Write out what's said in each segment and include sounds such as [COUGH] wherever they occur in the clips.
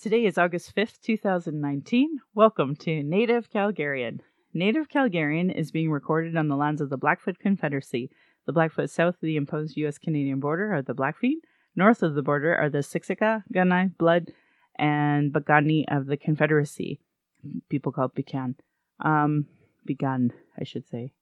Today is August 5th, 2019. Welcome to Native Calgarian. Native Calgarian is being recorded on the lands of the Blackfoot Confederacy. The Blackfoot south of the imposed U.S. Canadian border are the Blackfeet. North of the border are the Siksika, Kainai, Blood, and Piikani of the Confederacy. People call it Bikan. Um, Begun, I should say.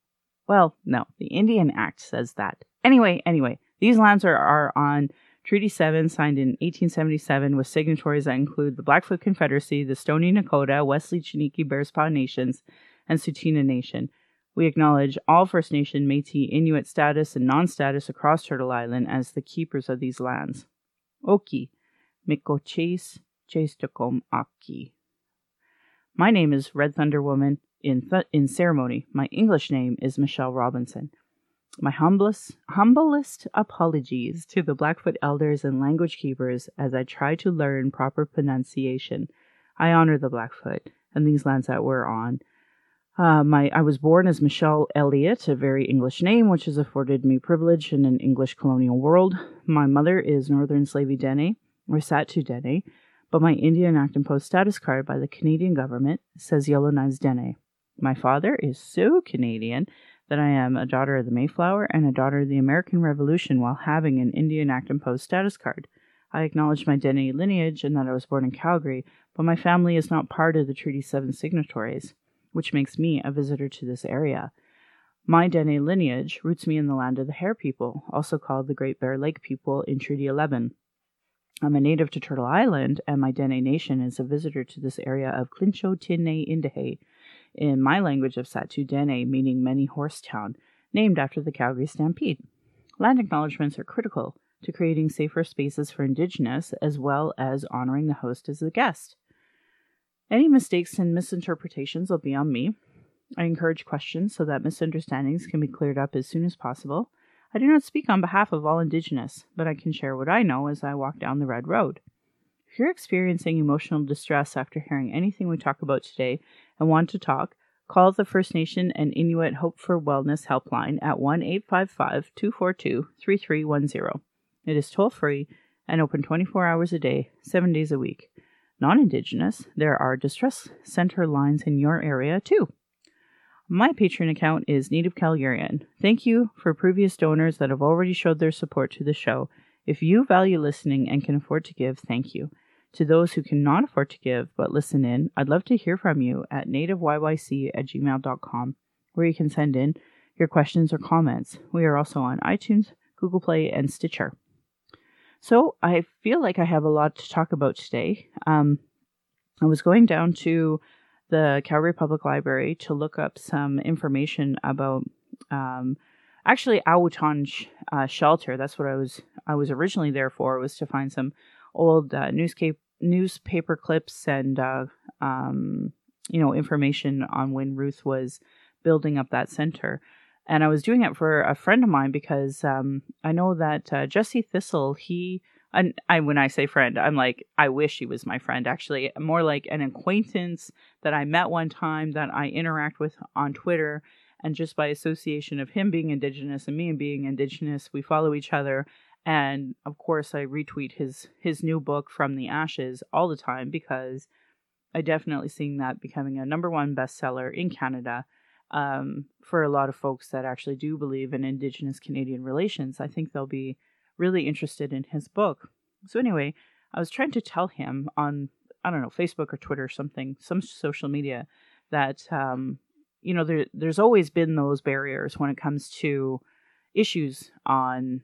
Well, no, the Indian Act says that. Anyway, anyway, these lands are, are on Treaty 7, signed in 1877, with signatories that include the Blackfoot Confederacy, the Stoney Nakoda, Wesley Chiniki Bearspaw Nations, and Tsuut'ina Nation. We acknowledge all First Nation, Metis, Inuit status, and non status across Turtle Island as the keepers of these lands. Oki, Miko Chase, Chastokom Aki. My name is Red Thunder Woman in, th- in ceremony. My English name is Michelle Robinson. My humblest, humblest apologies to the Blackfoot elders and language keepers as I try to learn proper pronunciation. I honor the Blackfoot and these lands that we're on. Uh, my I was born as Michelle Elliott, a very English name, which has afforded me privilege in an English colonial world. My mother is Northern Slavey Dene, or Sahtu Dene, but my Indian Act and Post status card by the Canadian government says Yellowknives Dene. My father is so Canadian that I am a daughter of the Mayflower and a daughter of the American Revolution while having an Indian Act imposed status card. I acknowledge my Dene lineage and that I was born in Calgary, but my family is not part of the Treaty 7 signatories, which makes me a visitor to this area. My Dene lineage roots me in the land of the Hare people, also called the Great Bear Lake people in Treaty 11. I'm a native to Turtle Island, and my Dene Nation is a visitor to this area of Clincho Tinne Indahe, in my language of Sahtu Dene, meaning many horse town, named after the Calgary Stampede. Land acknowledgements are critical to creating safer spaces for Indigenous as well as honoring the host as a guest. Any mistakes and misinterpretations will be on me. I encourage questions so that misunderstandings can be cleared up as soon as possible. I do not speak on behalf of all Indigenous, but I can share what I know as I walk down the red road. If you're experiencing emotional distress after hearing anything we talk about today and want to talk, call the First Nation and Inuit Hope for Wellness helpline at 1 855 242 3310. It is toll free and open 24 hours a day, 7 days a week. Non Indigenous, there are distress center lines in your area too. My Patreon account is Native Calgarian. Thank you for previous donors that have already showed their support to the show. If you value listening and can afford to give, thank you. To those who cannot afford to give but listen in, I'd love to hear from you at nativeyyc at gmail.com, where you can send in your questions or comments. We are also on iTunes, Google Play, and Stitcher. So I feel like I have a lot to talk about today. Um, I was going down to the Calgary Public Library to look up some information about um, actually sh- uh, shelter. That's what I was I was originally there for was to find some old uh, newspaper newspaper clips and uh, um, you know information on when Ruth was building up that center. And I was doing it for a friend of mine because um, I know that uh, Jesse Thistle he and I when I say friend, I'm like I wish he was my friend. Actually, more like an acquaintance that I met one time that I interact with on Twitter, and just by association of him being Indigenous and me being Indigenous, we follow each other. And of course, I retweet his his new book from the ashes all the time because I definitely seeing that becoming a number one bestseller in Canada. Um, for a lot of folks that actually do believe in Indigenous Canadian relations, I think they'll be really interested in his book. So anyway, I was trying to tell him on I don't know Facebook or Twitter or something, some social media, that um, you know there there's always been those barriers when it comes to issues on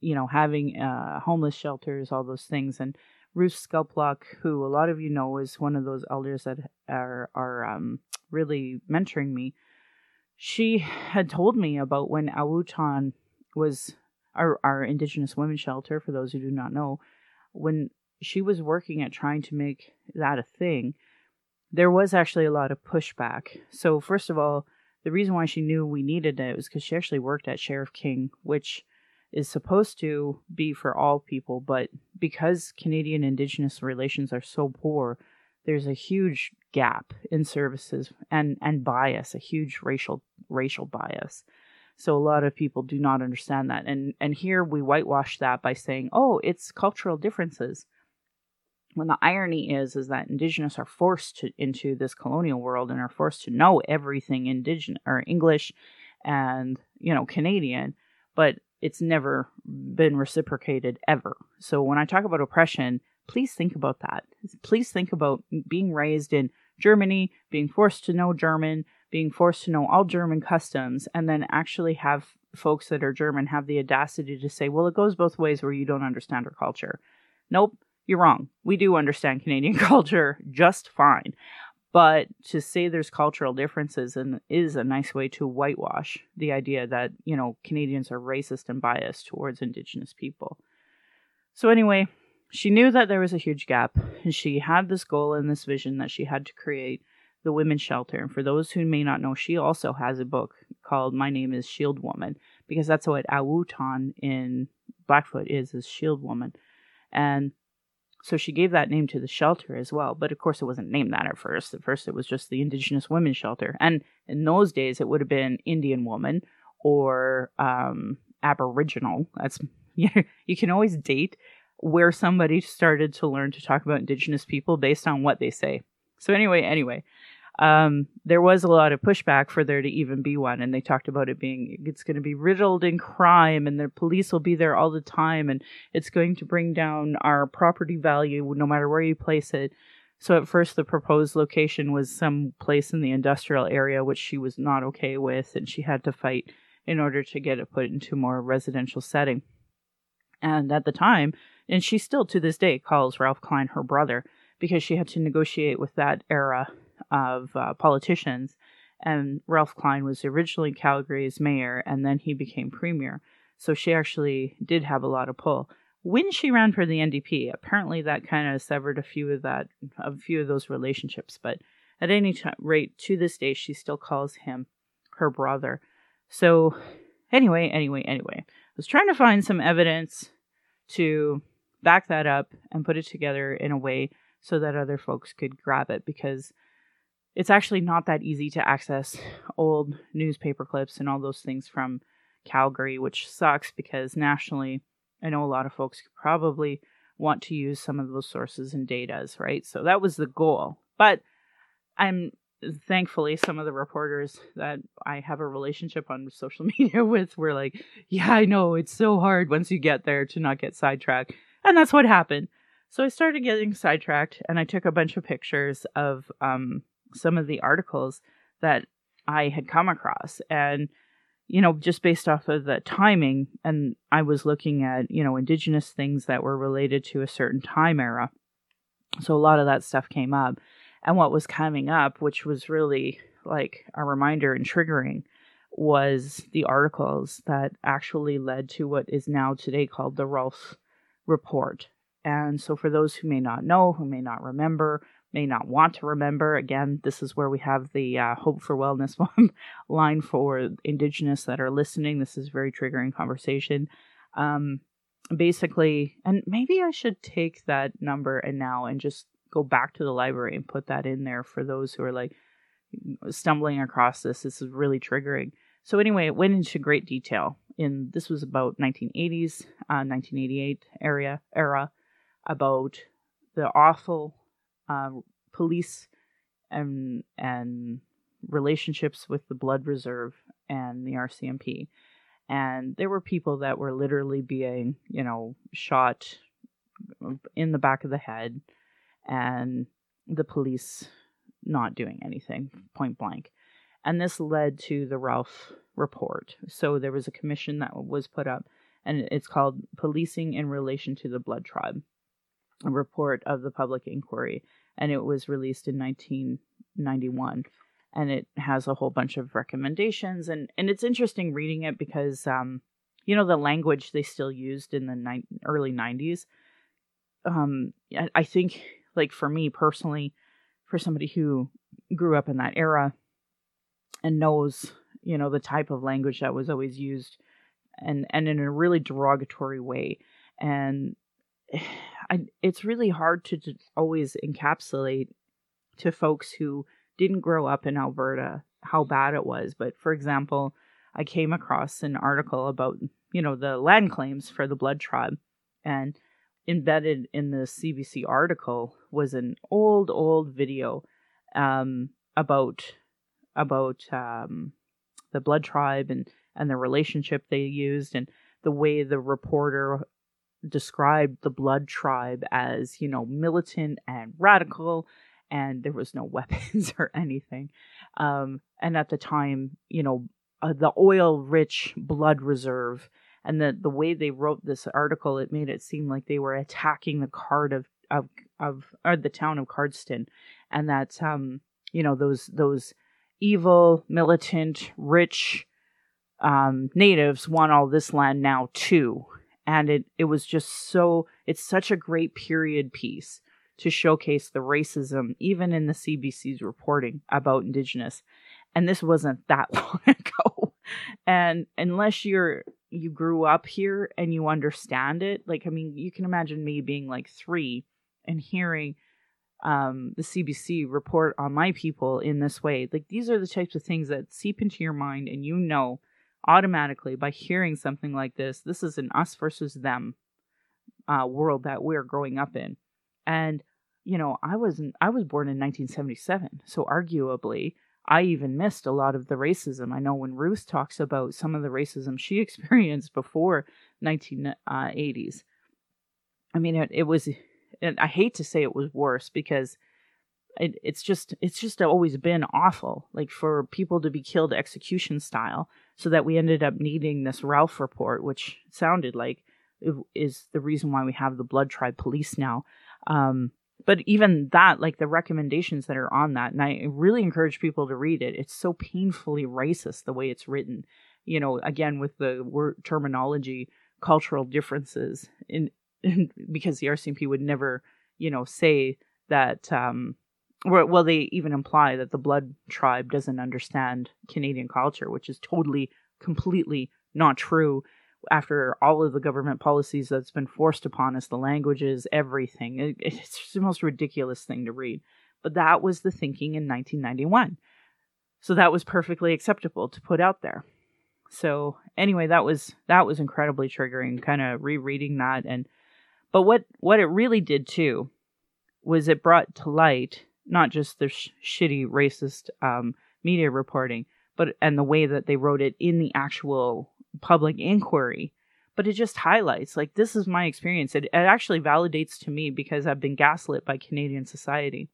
you know having uh, homeless shelters, all those things, and Ruth Scalplock, who a lot of you know is one of those elders that are are um, really mentoring me. She had told me about when Awo Taan was our, our Indigenous Women's Shelter, for those who do not know, when she was working at trying to make that a thing, there was actually a lot of pushback. So, first of all, the reason why she knew we needed it was because she actually worked at Sheriff King, which is supposed to be for all people, but because Canadian Indigenous relations are so poor, there's a huge gap in services and, and bias, a huge racial racial bias. So a lot of people do not understand that. And and here we whitewash that by saying, "Oh, it's cultural differences." when the irony is is that indigenous are forced to, into this colonial world and are forced to know everything indigenous or english and you know canadian but it's never been reciprocated ever so when i talk about oppression please think about that please think about being raised in germany being forced to know german being forced to know all german customs and then actually have folks that are german have the audacity to say well it goes both ways where you don't understand our culture nope you're wrong. We do understand Canadian [LAUGHS] culture just fine. But to say there's cultural differences and is a nice way to whitewash the idea that, you know, Canadians are racist and biased towards Indigenous people. So, anyway, she knew that there was a huge gap, and she had this goal and this vision that she had to create the women's shelter. And for those who may not know, she also has a book called My Name is Shield Woman, because that's what Awo Taan in Blackfoot is, is Shield Woman. And so she gave that name to the shelter as well. But of course, it wasn't named that at first. At first, it was just the Indigenous Women's Shelter. And in those days, it would have been Indian woman or um, Aboriginal. That's [LAUGHS] you, you can always date where somebody started to learn to talk about Indigenous people based on what they say. So anyway, anyway, um, there was a lot of pushback for there to even be one, and they talked about it being it's going to be riddled in crime, and the police will be there all the time, and it's going to bring down our property value no matter where you place it. So at first, the proposed location was some place in the industrial area, which she was not okay with, and she had to fight in order to get it put into more residential setting. And at the time, and she still to this day calls Ralph Klein her brother because she had to negotiate with that era of uh, politicians. And Ralph Klein was originally Calgary's mayor, and then he became premier. So she actually did have a lot of pull. When she ran for the NDP, apparently that kind of severed a few of that, a few of those relationships. But at any t- rate, to this day, she still calls him her brother. So, anyway, anyway, anyway, I was trying to find some evidence to back that up and put it together in a way so that other folks could grab it because it's actually not that easy to access old newspaper clips and all those things from Calgary, which sucks because nationally, I know a lot of folks probably want to use some of those sources and datas, right? So that was the goal. But I'm thankfully some of the reporters that I have a relationship on [LAUGHS] social media with were like, "Yeah, I know it's so hard once you get there to not get sidetracked." And that's what happened. So I started getting sidetracked and I took a bunch of pictures of um, some of the articles that I had come across. And, you know, just based off of the timing, and I was looking at, you know, indigenous things that were related to a certain time era. So a lot of that stuff came up. And what was coming up, which was really like a reminder and triggering, was the articles that actually led to what is now today called the Rolf Report. And so, for those who may not know, who may not remember, may not want to remember. Again, this is where we have the uh, Hope for Wellness [LAUGHS] line for Indigenous that are listening. This is very triggering conversation. Um, basically, and maybe I should take that number and now and just go back to the library and put that in there for those who are like stumbling across this. This is really triggering. So anyway, it went into great detail. In this was about 1980s, uh, 1988 area era about the awful uh, police and and relationships with the Blood Reserve and the RCMP. And there were people that were literally being, you know, shot in the back of the head, and the police not doing anything point blank. And this led to the Rolf report. So there was a commission that was put up, and it's called Policing in Relation to the Blood Tribe, a report of the public inquiry and it was released in 1991 and it has a whole bunch of recommendations and and it's interesting reading it because um you know the language they still used in the ni- early 90s um I, I think like for me personally for somebody who grew up in that era and knows you know the type of language that was always used and and in a really derogatory way and I, it's really hard to, always encapsulate to folks who didn't grow up in Alberta how bad it was. But for example, I came across an article about, you know, the land claims for the blood tribe. And embedded in the CBC article was an old, old video um, about about um, the blood tribe and and the relationship they used and the way the reporter described the blood tribe as you know militant and radical and there was no [LAUGHS] weapons or anything. Um, and at the time you know uh, the oil rich blood reserve and the the way they wrote this article it made it seem like they were attacking the card of of of or the town of Cardston and that um you know those those evil militant rich um natives want all this land now too and it it was just so it's such a great period piece to showcase the racism even in the CBC's reporting about indigenous and this wasn't that [LAUGHS] long ago and unless you're you grew up here and you understand it like i mean you can imagine me being like 3 and hearing um, the CBC report on my people in this way. Like these are the types of things that seep into your mind, and you know automatically by hearing something like this, this is an us versus them uh, world that we're growing up in. And you know, I wasn't. I was born in 1977, so arguably I even missed a lot of the racism. I know when Ruth talks about some of the racism she [LAUGHS] experienced before 1980s. I mean, it, it was, I hate to say it was worse because it, it's just, it's just always been awful. Like for people to be killed execution style, so that we ended up needing this Rolf report, which sounded like is the reason why we have the Blood Tribe Police now. Um, but even that like the recommendations that are on that and i really encourage people to read it it's so painfully racist the way it's written you know again with the word terminology cultural differences in, [LAUGHS] in because the rcmp would never you know say that um well they even imply that the blood tribe doesn't understand canadian culture which is totally completely not true after all of the government policies that's been forced upon us, the languages, everything. It, it's the most ridiculous thing to read. But that was the thinking in 1991. So that was perfectly acceptable to put out there. So anyway, that was that was incredibly triggering kind of rereading that and but what what it really did too was it brought to light not just the sh- shitty racist um, media reporting, but and the way that they wrote it in the actual public inquiry. But it just highlights like this is my experience. It, it actually validates to me because i've been gaslit by canadian society.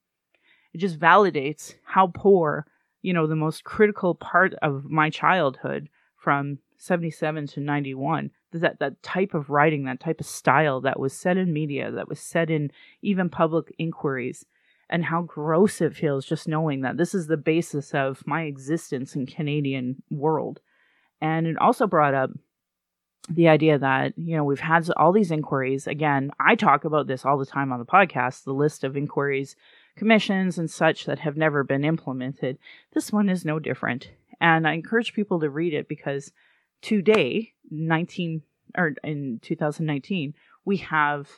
It just validates how poor you know the most critical part of my childhood from 77 to 91 that that type of writing that type of style that was said in media that was said in even public inquiries and how gross it feels just knowing that this is the basis of my existence in canadian world and it also brought up the idea that, you know, we've had all these inquiries. Again, I talk about this all the time on the podcast the list of inquiries, commissions, and such that have never been implemented. This one is no different. And I encourage people to read it because today, 19 or in 2019, we have,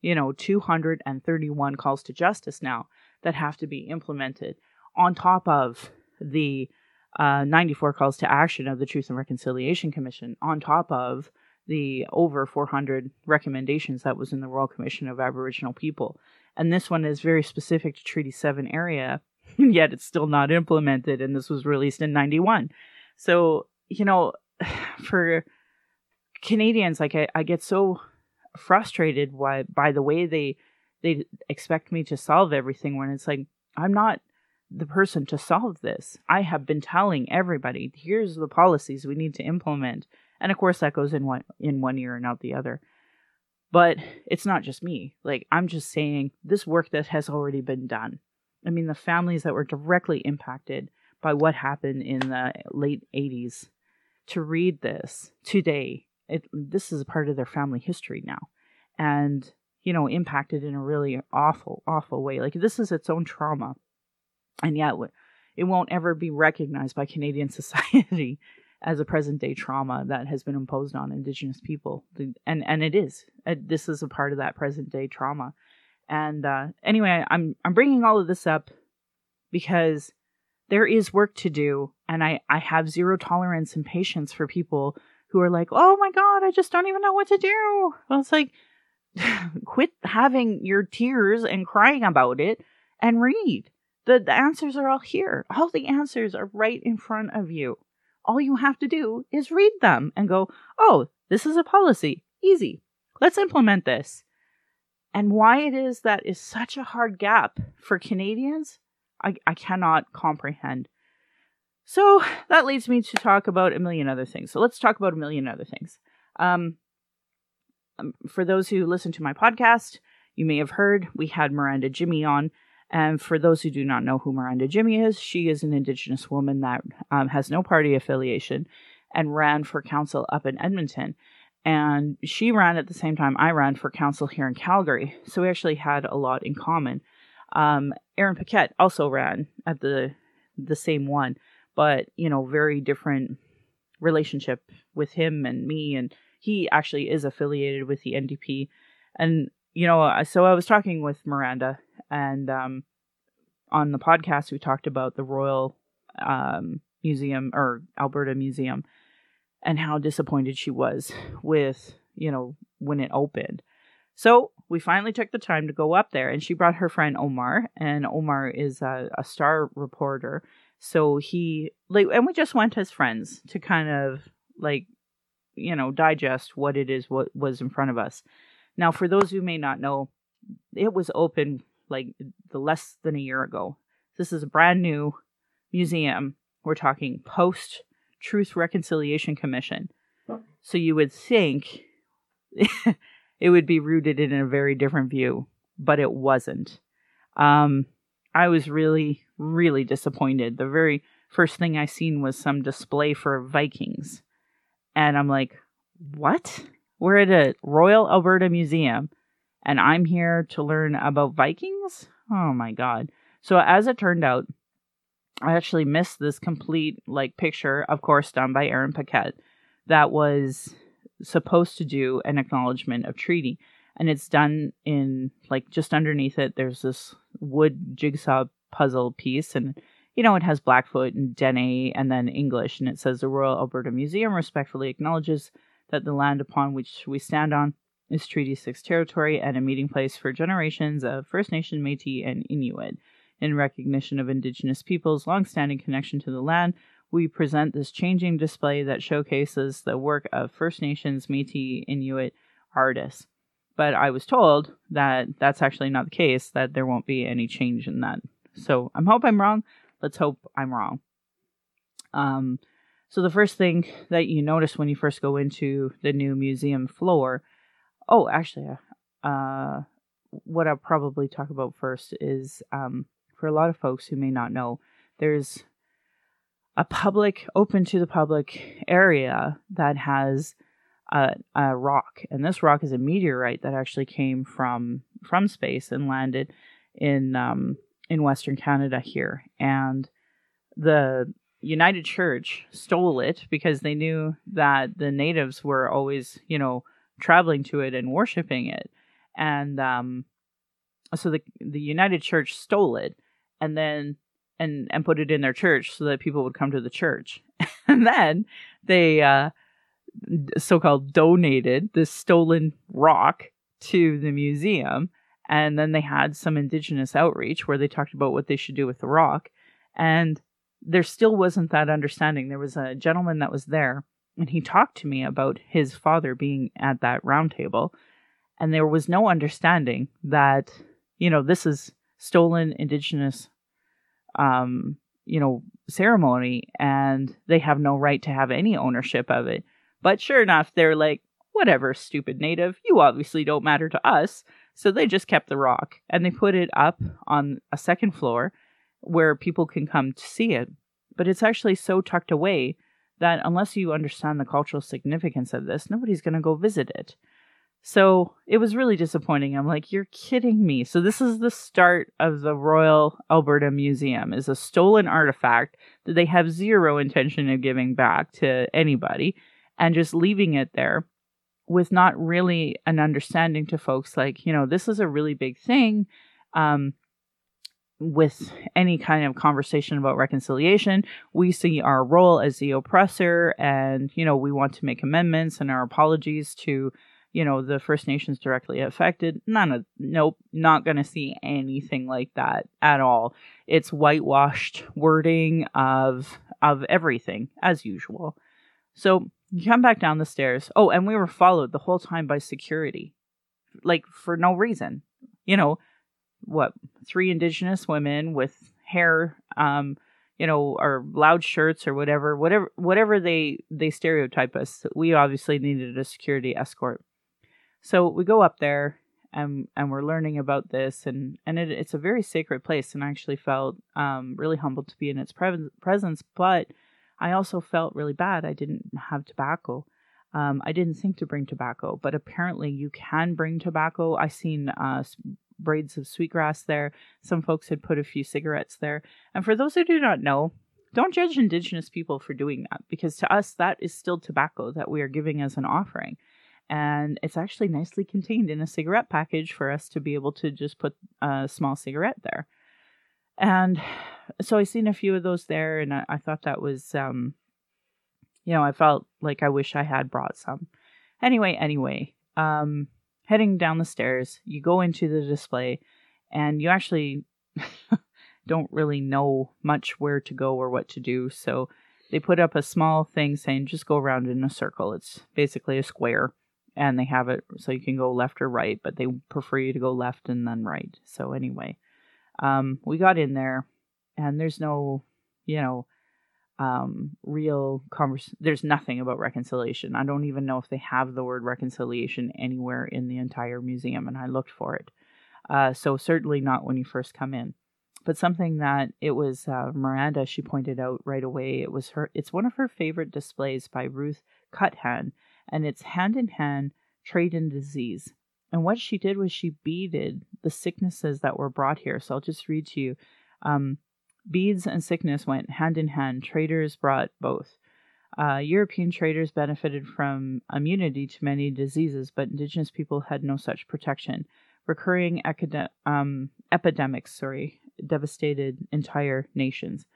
you know, 231 calls to justice now that have to be implemented on top of the uh, 94 calls to action of the Truth and Reconciliation Commission, on top of the over 400 recommendations that was in the Royal Commission of Aboriginal People. And this one is very specific to Treaty 7 area, [LAUGHS] yet it's still not implemented, and this was released in 91. So, you know, [SIGHS] for Canadians, like I, I get so frustrated by, by the way they they expect me to solve everything when it's like I'm not the person to solve this. I have been telling everybody, here's the policies we need to implement. And of course that goes in one in one ear and out the other. But it's not just me. Like I'm just saying this work that has already been done. I mean the families that were directly impacted by what happened in the late 80s to read this today. It, this is a part of their family history now. And you know, impacted in a really awful, awful way. Like this is its own trauma and yet it won't ever be recognized by Canadian [LAUGHS] society as a present day trauma that has been imposed on Indigenous people, and and it is. Uh, this is a part of that present day trauma. And uh, anyway, I'm I'm bringing all of this up because there is work to do, and I I have zero tolerance and patience for people who are like, oh my god, I just don't even know what to do. Well, it's like [LAUGHS] quit having your tears and crying about it and read. The, the answers are all here. All the answers are right in front of you. All you have to do is read them and go, oh, this is a policy. Easy. Let's implement this. And why it is that is such a hard gap for Canadians, I, I cannot comprehend. So that leads me to talk about a million other things. So let's talk about a million other things. Um, um, for those who listen to my podcast, you may have heard we had Miranda Jimmy on. And for those who do not know who Miranda Jimmy is, she is an Indigenous woman that um, has no party affiliation and ran for council up in Edmonton. And she ran at the same time I ran for council here in Calgary. So we actually had a lot in common. Um, Aaron Paquette also ran at the the same one, but you know, very different relationship with him and me. And he actually is affiliated with the NDP. And you know, so I was talking with Miranda, and um, on the podcast we talked about the Royal um, Museum or Alberta Museum and how disappointed she was with, you know, when it opened. So we finally took the time to go up there, and she brought her friend Omar, and Omar is a, a star reporter. So he like, and we just went as friends to kind of like, you know, digest what it is what was in front of us. Now, for those who may not know, it was open like the less than a year ago. This is a brand new museum. We're talking post Truth Reconciliation Commission. So you would think [LAUGHS] it would be rooted in a very different view, but it wasn't. Um, I was really, really disappointed. The very first thing I seen was some display for Vikings. And I'm like, what? We're at a Royal Alberta Museum and I'm here to learn about Vikings? Oh my god. So as it turned out, I actually missed this complete like picture, of course, done by Aaron Paquette, that was supposed to do an acknowledgement of treaty. And it's done in like just underneath it, there's this wood jigsaw puzzle piece and you know, it has Blackfoot and Dene and then English, and it says the Royal Alberta Museum respectfully acknowledges that the land upon which we stand on is Treaty 6 territory and a meeting place for generations of First Nation, Metis, and Inuit. In recognition of Indigenous peoples' long-standing connection to the land, we present this changing display that showcases the work of First Nations, Metis, Inuit artists. But I was told that that's actually not the case, that there won't be any change in that. So I hope I'm wrong. Let's hope I'm wrong. Um, so the first thing that you notice when you first go into the new museum floor, oh, actually, uh, what I'll probably talk about first is um, for a lot of folks who may not know, there's a public, open to the public area that has a, a rock, and this rock is a meteorite that actually came from from space and landed in um, in Western Canada here, and the United Church stole it because they knew that the natives were always, you know, traveling to it and worshiping it, and um, so the the United Church stole it and then and and put it in their church so that people would come to the church. [LAUGHS] and then they uh so-called donated this stolen rock to the museum and then they had some indigenous outreach where they talked about what they should do with the rock and there still wasn't that understanding. There was a gentleman that was there and he talked to me about his father being at that round table and there was no understanding that you know this is stolen indigenous um you know ceremony and they have no right to have any ownership of it but sure enough they're like whatever stupid native. You obviously don't matter to us. So they just kept the rock and they put it up on a second floor where people can come to see it. But it's actually so tucked away that unless you understand the cultural significance of this nobody's going to go visit it. So it was really disappointing. I'm like, you're kidding me. So this is the start of the Royal Alberta Museum is a stolen artifact that they have zero intention of giving back to anybody and just leaving it there with not really an understanding to folks like, you know, this is a really big thing. Um, with any kind of conversation about reconciliation, we see our role as the oppressor, and you know we want to make amendments and our apologies to you know, the First Nations directly affected. None of, nope, not going to see anything like that at all. It's whitewashed wording of of everything as usual. So you come back down the stairs. Oh, and we were followed the whole time by security, like for no reason. You know, what? Three Indigenous women with hair, um, you know, or loud shirts or whatever, whatever, whatever they they stereotype us. We obviously needed a security escort. So we go up there and and we're learning about this and and it, it's a very sacred place and I actually felt um, really humbled to be in its pre- presence but I also felt really bad I didn't have tobacco. Um, I didn't think to bring tobacco but apparently you can bring tobacco. I seen uh, braids of sweetgrass there. Some folks had put a few cigarettes there. And for those who do not know don't judge indigenous people for doing that because to us that is still tobacco that we are giving as an offering. And it's actually nicely contained in a cigarette package for us to be able to just put a small cigarette there. And so I seen a few of those there, and I, I thought that was, um, you know, I felt like I wish I had brought some. Anyway, anyway, um, heading down the stairs, you go into the display, and you actually [LAUGHS] don't really know much where to go or what to do. So they put up a small thing saying just go around in a circle. It's basically a square and they have it so you can go left or right, but they prefer you to go left and then right. So anyway, um, we got in there, and there's no, you know, um, real convers. There's nothing about reconciliation. I don't even know if they have the word reconciliation anywhere in the entire museum, and I looked for it. Uh, so certainly not when you first come in. But something that it was uh, Miranda. She pointed out right away. It was her. It's one of her favorite displays by Ruth Cuthand and it's hand in hand trade and disease. And what she did was she beaded the sicknesses that were brought here. So I'll just read to you. Um, beads and sickness went hand in hand. Traders brought both. Uh, European traders benefited from immunity to many diseases, but indigenous people had no such protection. Recurring um, epidemics, sorry, devastated entire nations.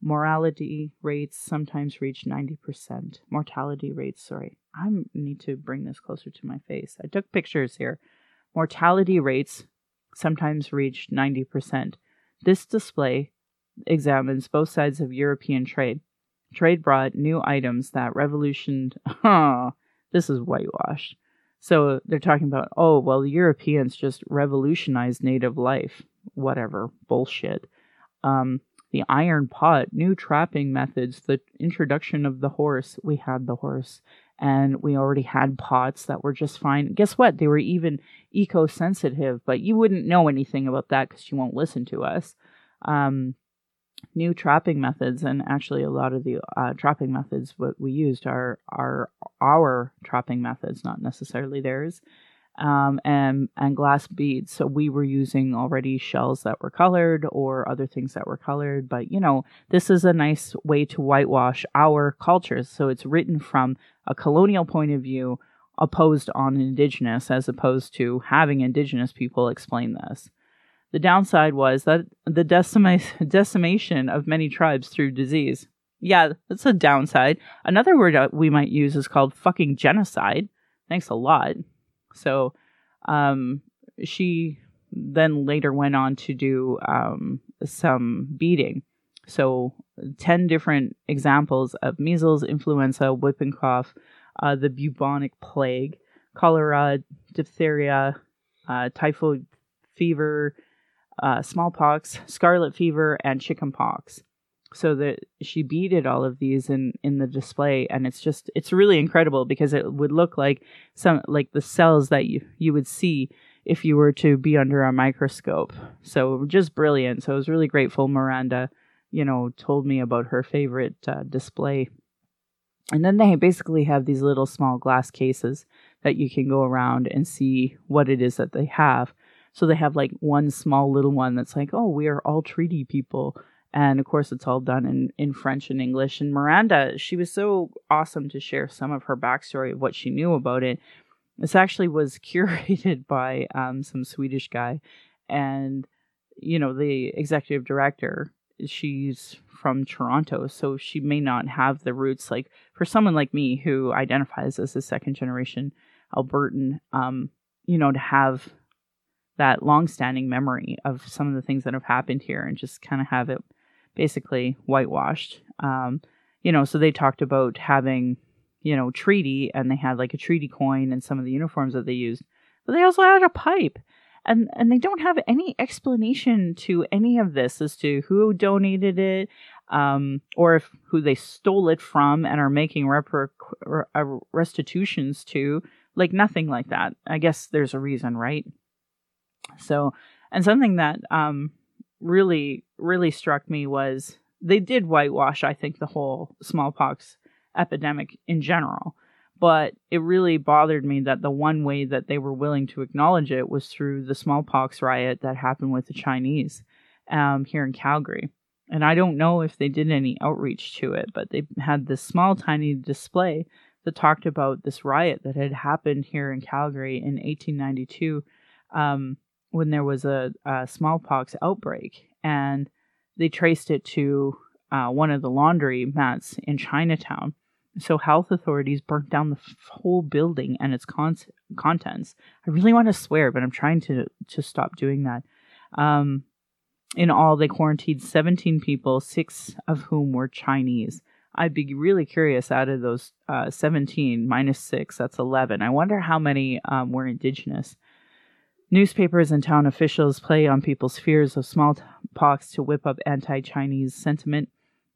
Mortality rates sometimes reached 90%. Mortality rates, sorry. I need to bring this closer to my face. I took pictures here. Mortality rates sometimes reach 90%. This display examines both sides of European trade. Trade brought new items that revolutioned. [LAUGHS] Oh, this is whitewashed. So they're talking about, oh, well, Europeans just revolutionized native life. Whatever. Bullshit. Um, the iron pot, new trapping methods, the introduction of the horse. We had the horse and we already had pots that were just fine. Guess what? They were even eco sensitive, but you wouldn't know anything about that because you won't listen to us. Um, new trapping methods, and actually, a lot of the uh, trapping methods what we used are are our trapping methods, not necessarily theirs um, and and glass beads. So we were using already shells that were colored or other things that were colored. But you know, this is a nice way to whitewash our cultures. So it's written from a colonial point of view, opposed on indigenous, as opposed to having indigenous people explain this. The downside was that the decima- decimation of many tribes through disease. Yeah, that's a downside. Another word we might use is called fucking genocide. Thanks a lot. So um, she then later went on to do um, some beading. So, 10 different examples of measles, influenza, whooping cough, uh, the bubonic plague, cholera, diphtheria, uh, typhoid fever, uh, smallpox, scarlet fever, and chickenpox so that she beaded all of these in in the display and it's just it's really incredible because it would look like some like the cells that you you would see if you were to be under a microscope. So just brilliant. So i was really grateful miranda you know told me about her favorite uh, display. And then they basically have these little small glass cases that you can go around and see what it is that they have. So they have like one small little one that's like oh we are all treaty people and of course it's all done in, in french and english. And miranda she was so awesome to share some of her backstory of what she knew about it. This actually was [LAUGHS] curated by um, some swedish guy. And you know the executive director she's from toronto so she may not have the roots. Like for someone like me who identifies as a second generation Albertan, um, you know, to have that long-standing memory of some of the things that have happened here and just kind of have it basically whitewashed. Um, you know, so they talked about having, you know, treaty and they had like a treaty coin and some of the uniforms that they used, but they also had a pipe. And, and they don't have any explanation to any of this as to who donated it, um, or if who they stole it from and are making repro- uh, restitutions to. Like nothing like that. I guess there's a reason, right? So, and something that um, really, really struck me was they did whitewash, I think, the whole smallpox epidemic in general. But it really bothered me that the one way that they were willing to acknowledge it was through the smallpox riot that happened with the Chinese um, here in Calgary. And I don't know if they did any outreach to it, but they had this small, tiny display that talked about this riot that had happened here in Calgary in 1892. Um, when there was a, a smallpox outbreak, and they traced it to uh, one of the laundry mats in Chinatown. So health authorities burnt down the whole building and its con- contents. I really want to swear, but I'm trying to to stop doing that. Um, in all, they quarantined 17 people, six of whom were Chinese. I'd be really curious out of those uh, 17 minus six, that's 11. I wonder how many um, were indigenous. Newspapers and town officials play on people's fears of smallpox to whip up anti Chinese sentiment.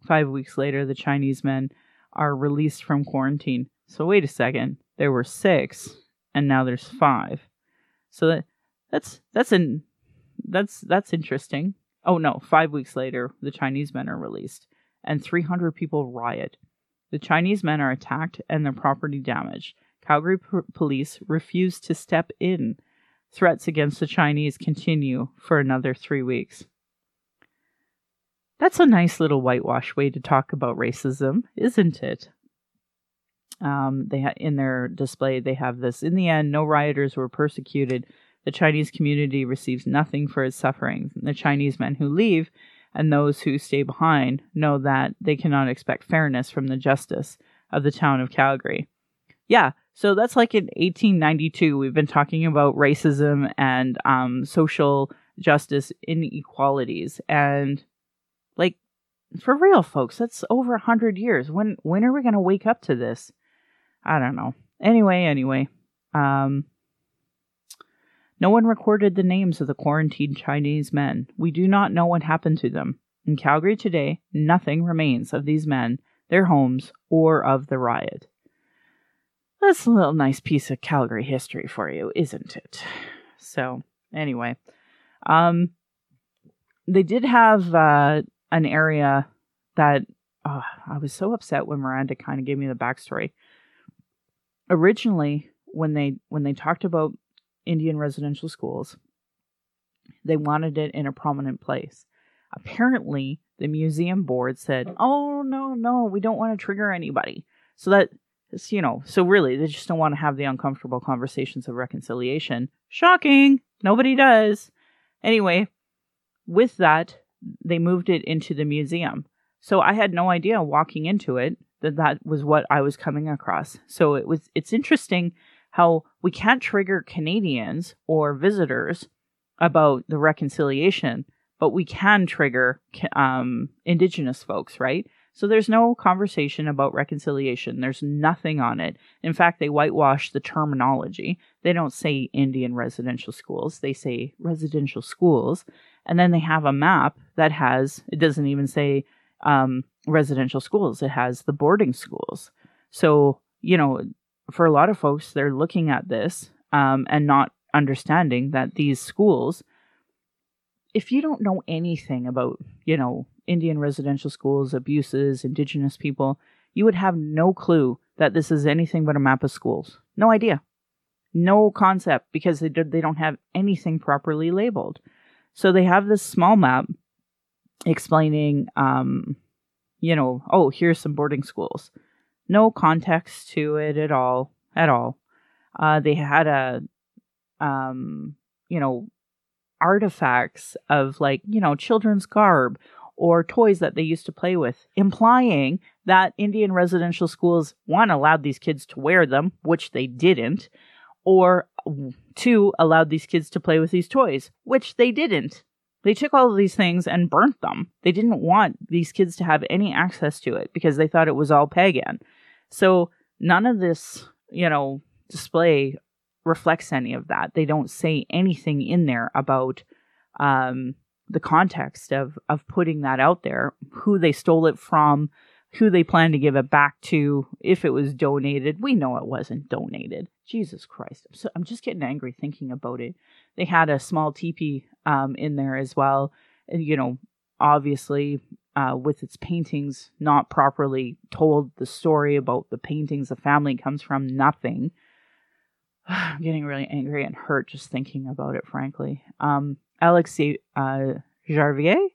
Five weeks later, the Chinese men are released from quarantine. So, wait a second, there were six, and now there's five. So that that's that's an that's that's interesting. Oh no, five weeks later, the Chinese men are released, and 300 people riot. The Chinese men are attacked and their property damaged. Calgary p- police refuse to step in threats against the Chinese continue for another three weeks. That's a nice little whitewash way to talk about racism, isn't it? Um, they ha- in their display they have this. In the end, no rioters were persecuted. The Chinese community receives nothing for its sufferings. The Chinese men who leave and those who stay behind know that they cannot expect fairness from the justice of the town of Calgary. Yeah, so that's like in 1892. We've been talking about racism and um, social justice inequalities, and like for real, folks, that's over a hundred years. When when are we going to wake up to this? I don't know. Anyway, anyway, um, no one recorded the names of the quarantined Chinese men. We do not know what happened to them. In Calgary today, nothing remains of these men, their homes, or of the riot. That's a little nice piece of Calgary history for you, isn't it? So, anyway, um, they did have uh, an area that oh, I was so upset when Miranda kind of gave me the backstory. Originally, when they when they talked about Indian residential schools, they wanted it in a prominent place. Apparently, the museum board said, "Oh no, no, we don't want to trigger anybody." So that it's, you know, so really, they just don't want to have the uncomfortable conversations of reconciliation. Shocking! Nobody does. Anyway, with that, they moved it into the museum. So I had no idea walking into it that that was what I was coming across. So it was it's interesting how we can't trigger Canadians or visitors about the reconciliation, but we can trigger um, Indigenous folks, right? So there's no conversation about reconciliation. There's nothing on it. In fact, they whitewash the terminology. They don't say Indian residential schools, they say residential schools. And then they have a map that has, it doesn't even say um, residential schools, it has the boarding schools. So, you know, for a lot of folks, they're looking at this um, and not understanding that these schools, if you don't know anything about, you know, Indian residential schools, abuses, indigenous people, you would have no clue that this is anything but a map of schools. No idea. No concept because they, they don't have anything properly labeled. So they have this small map explaining, um, you know, oh, here's some boarding schools. No context to it at all, at all. Uh, they had a, um, you know, artifacts of like, you know, children's garb or toys that they used to play with, implying that Indian residential schools, one, allowed these kids to wear them, which they didn't, or two, allowed these kids to play with these toys, which they didn't. They took all of these things and burnt them. They didn't want these kids to have any access to it because they thought it was all pagan. So none of this, you know, display reflects any of that. They don't say anything in there about um, the context of of putting that out there, who they stole it from, who they plan to give it back to, if it was donated. We know it wasn't donated. Jesus Christ. So, I'm just getting angry thinking about it. They had a small teepee um, in there as well. And, you know, obviously, uh, with its paintings not properly told the story about the paintings the family comes from, nothing. [SIGHS] I'm getting really angry and hurt just thinking about it, frankly. Um, Alexis uh, Janvier.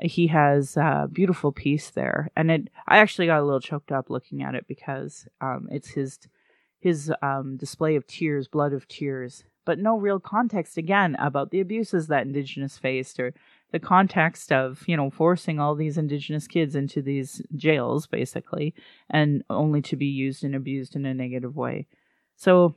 He has a beautiful piece there. And it i actually got a little choked up looking at it because um, it's his his um, display of tears blood of tears. But no real context again about the abuses that indigenous faced or the context of you know forcing all these indigenous kids into these jails basically and only to be used and abused in a negative way. So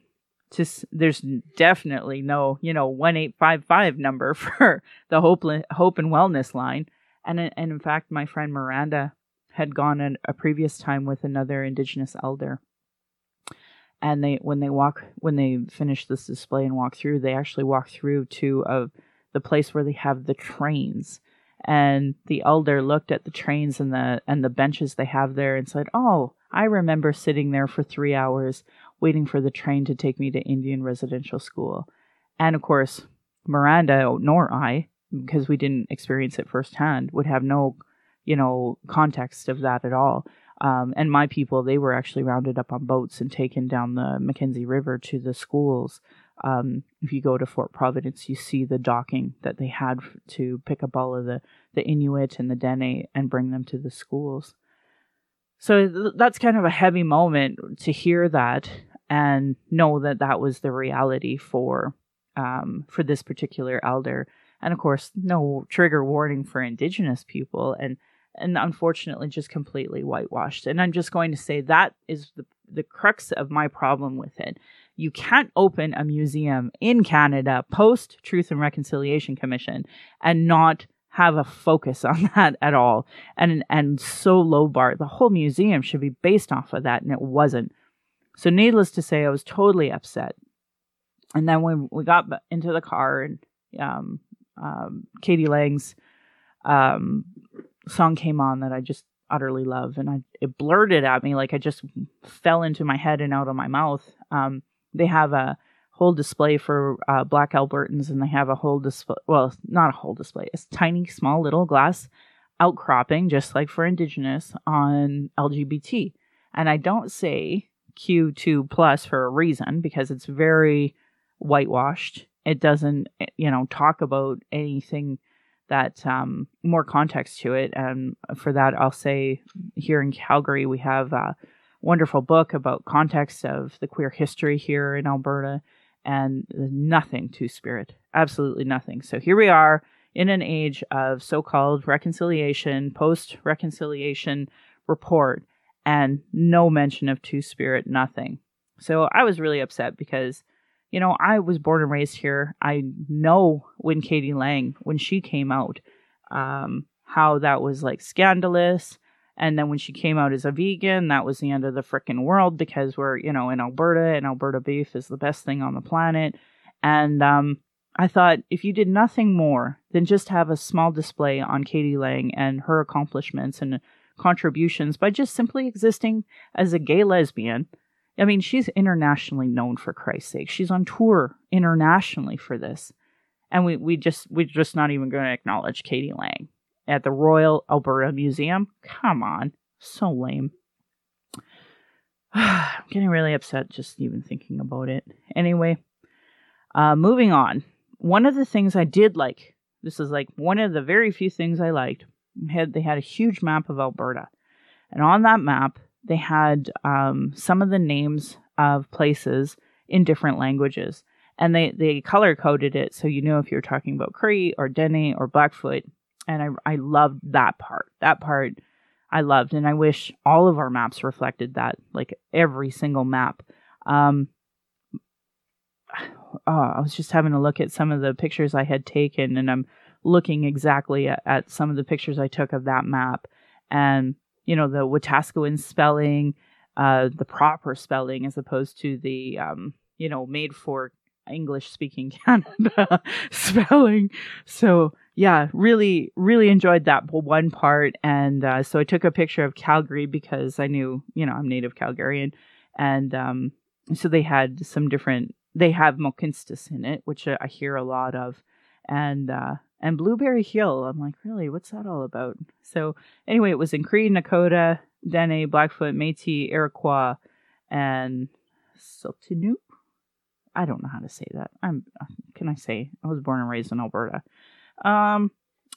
there's definitely no you know 1855 number [LAUGHS] for the hope hope and wellness line and, and in fact, my friend Miranda had gone a previous time with another Indigenous elder. And they, when they walk, when they finish this display and walk through, they actually walk through to uh, the place where they have the trains. And the elder looked at the trains and the and the benches they have there and said, "Oh, I remember sitting there for three hours waiting for the train to take me to Indian residential school." And of course, Miranda nor I because we didn't experience it firsthand, would have no, you know, context of that at all. Um, and my people, they were actually rounded up on boats and taken down the Mackenzie River to the schools. Um, if you go to Fort Providence, you see the docking that they had to pick up all of the, the Inuit and the Dene and bring them to the schools. So th- that's kind of a heavy moment to hear that and know that that was the reality for um, for this particular elder. And of course no trigger warning for indigenous people and and unfortunately just completely whitewashed. And i'm just going to say that is the the crux of my problem with it. You can't open a museum in canada post truth and reconciliation commission and not have a focus [LAUGHS] on that at all and and so low bar the whole museum should be based off of that and it wasn't so needless to say i was totally upset and then when we got into the car and um, um, k.d. lang's um, song came on that I just utterly love, and I it blurted at me like I just fell into my head and out of my mouth. Um, they have a whole display for uh, Black Albertans, and they have a whole display. Well, not a whole display. It's tiny, small, little glass outcropping, just like for Indigenous on LGBT. And I don't say Q2 plus for a reason because it's very whitewashed it doesn't you know talk about anything that um, more context to it and for that i'll say here in calgary we have a wonderful book about context of the queer history here in alberta and nothing two spirit absolutely nothing so here we are in an age of so-called reconciliation post reconciliation report and no mention of two spirit nothing so i was really upset because you know, I was born and raised here. I know when k.d. lang, when she came out, um, how that was like scandalous. And then when she came out as a vegan, that was the end of the freaking world because we're, you know, in Alberta and Alberta beef is the best thing on the planet. And um, I thought if you did nothing more than just have a small display on k.d. lang and her accomplishments and contributions by just simply existing as a gay lesbian, I mean, she's internationally known for Christ's sake. She's on tour internationally for this. And we, we just we're just not even going to acknowledge k.d. lang at the Royal Alberta Museum. Come on. So lame. [SIGHS] I'm getting really upset just even thinking about it. Anyway, uh, moving on. One of the things I did like, this is like one of the very few things I liked, had they had a huge map of Alberta. And on that map, they had um, some of the names of places in different languages. And they, they color coded it so you know if you're talking about Cree or Dene or Blackfoot. And I, I loved that part. That part I loved. And I wish all of our maps reflected that, like every single map. Um, [SIGHS] oh, I was just having a look at some of the pictures I had taken, and I'm looking exactly at, at some of the pictures I took of that map, and you know the Wetaskiwin spelling, uh, the proper spelling as opposed to the um, you know made for English speaking [LAUGHS] Canada spelling. So yeah, really, really enjoyed that one part. And uh, so I took a picture of Calgary because I knew, you know, I'm native Calgarian. And um, so they had some different, they have Mohkinstsis in it, which I hear a lot of. And, uh, and Blueberry Hill. I'm like, really? What's that all about? So anyway, it was in Cree, Nakota, Dene, Blackfoot, Métis, Iroquois, and Tsul'kanu'ck. I don't know how to say that. I'm. Can I say I was born and raised in Alberta? Um,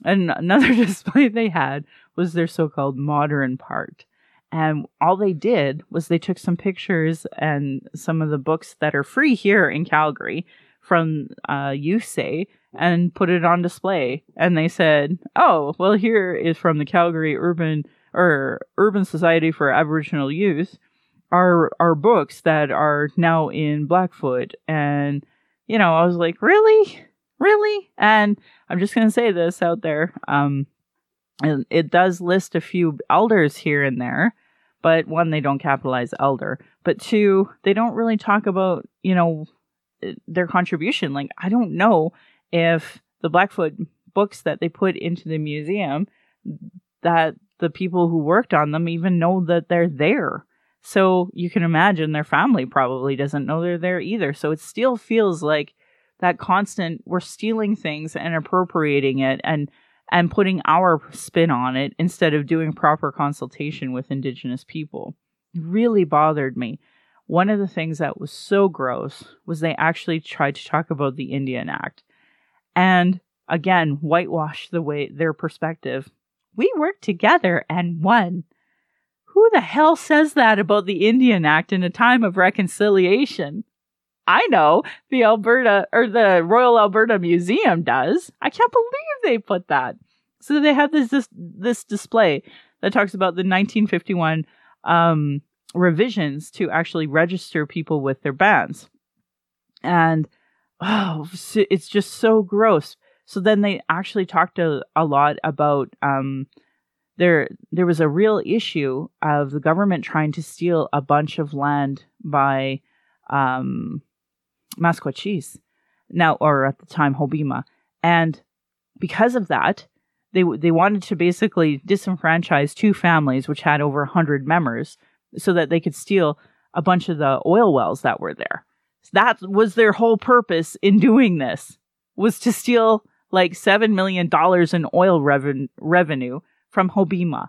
and [LAUGHS] another [LAUGHS] display they had was their so-called modern part. And all they did was they took some pictures and some of the books that are free here in Calgary from uh, say and put it on display. And they said, "Oh, well, here is from the Calgary Urban or Urban Society for Aboriginal Youth, our our books that are now in Blackfoot." And you know, I was like, "Really, really?" And I'm just going to say this out there. Um, and it does list a few elders here and there, but one, they don't capitalize elder, but two, they don't really talk about, you know, their contribution. Like, I don't know if the Blackfoot books that they put into the museum that the people who worked on them even know that they're there. So you can imagine their family probably doesn't know they're there either. So it still feels like that constant we're stealing things and appropriating it and and putting our spin on it instead of doing proper consultation with indigenous people. It really bothered me. One of the things that was so gross was they actually tried to talk about the indian act. And again whitewash the way their perspective. We worked together and won who the hell says that about the indian act in a time of reconciliation I know the Alberta or the Royal Alberta Museum does. I can't believe they put that. So they have this this, this display that talks about the 1951 um, revisions to actually register people with their bands, and oh, it's just so gross. So then they actually talked a, a lot about um, there there was a real issue of the government trying to steal a bunch of land by um, now or at the time Hobbema, and because of that, they they wanted to basically disenfranchise two families which had over hundred members, so that they could steal a bunch of the oil wells that were there. So that was their whole purpose in doing this was to steal like seven million dollars in oil reven- revenue from Hobbema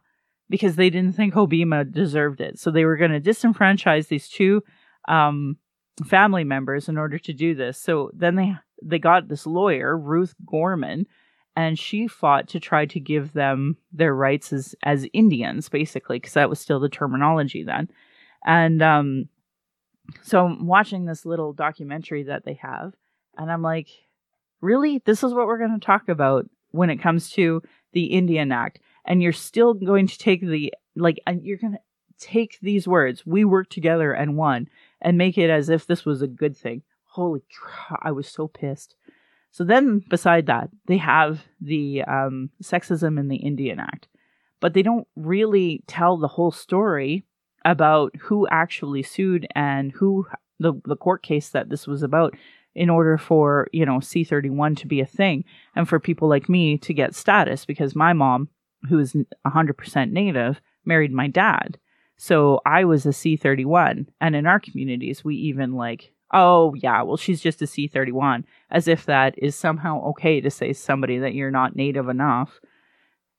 because they didn't think Hobbema deserved it. So they were going to disenfranchise these two um, family members in order to do this. So then they they got this lawyer, Ruth Gorman, and she fought to try to give them their rights as as Indians, basically, because that was still the terminology then. And um, so I'm watching this little documentary that they have, and I'm like, really, this is what we're going to talk about when it comes to the Indian Act, and you're still going to take the like, you're going to take these words, "We work together and won," and make it as if this was a good thing. Holy crap, I was so pissed. So then, beside that, they have the um, sexism in the Indian Act, but they don't really tell the whole story about who actually sued and who the the court case that this was about in order for you know C31 to be a thing and for people like me to get status because my mom who is 100% native married my dad so I was a C31. And in our communities, we even like, oh, yeah, well, she's just a C31, as if that is somehow okay to say somebody that you're not native enough.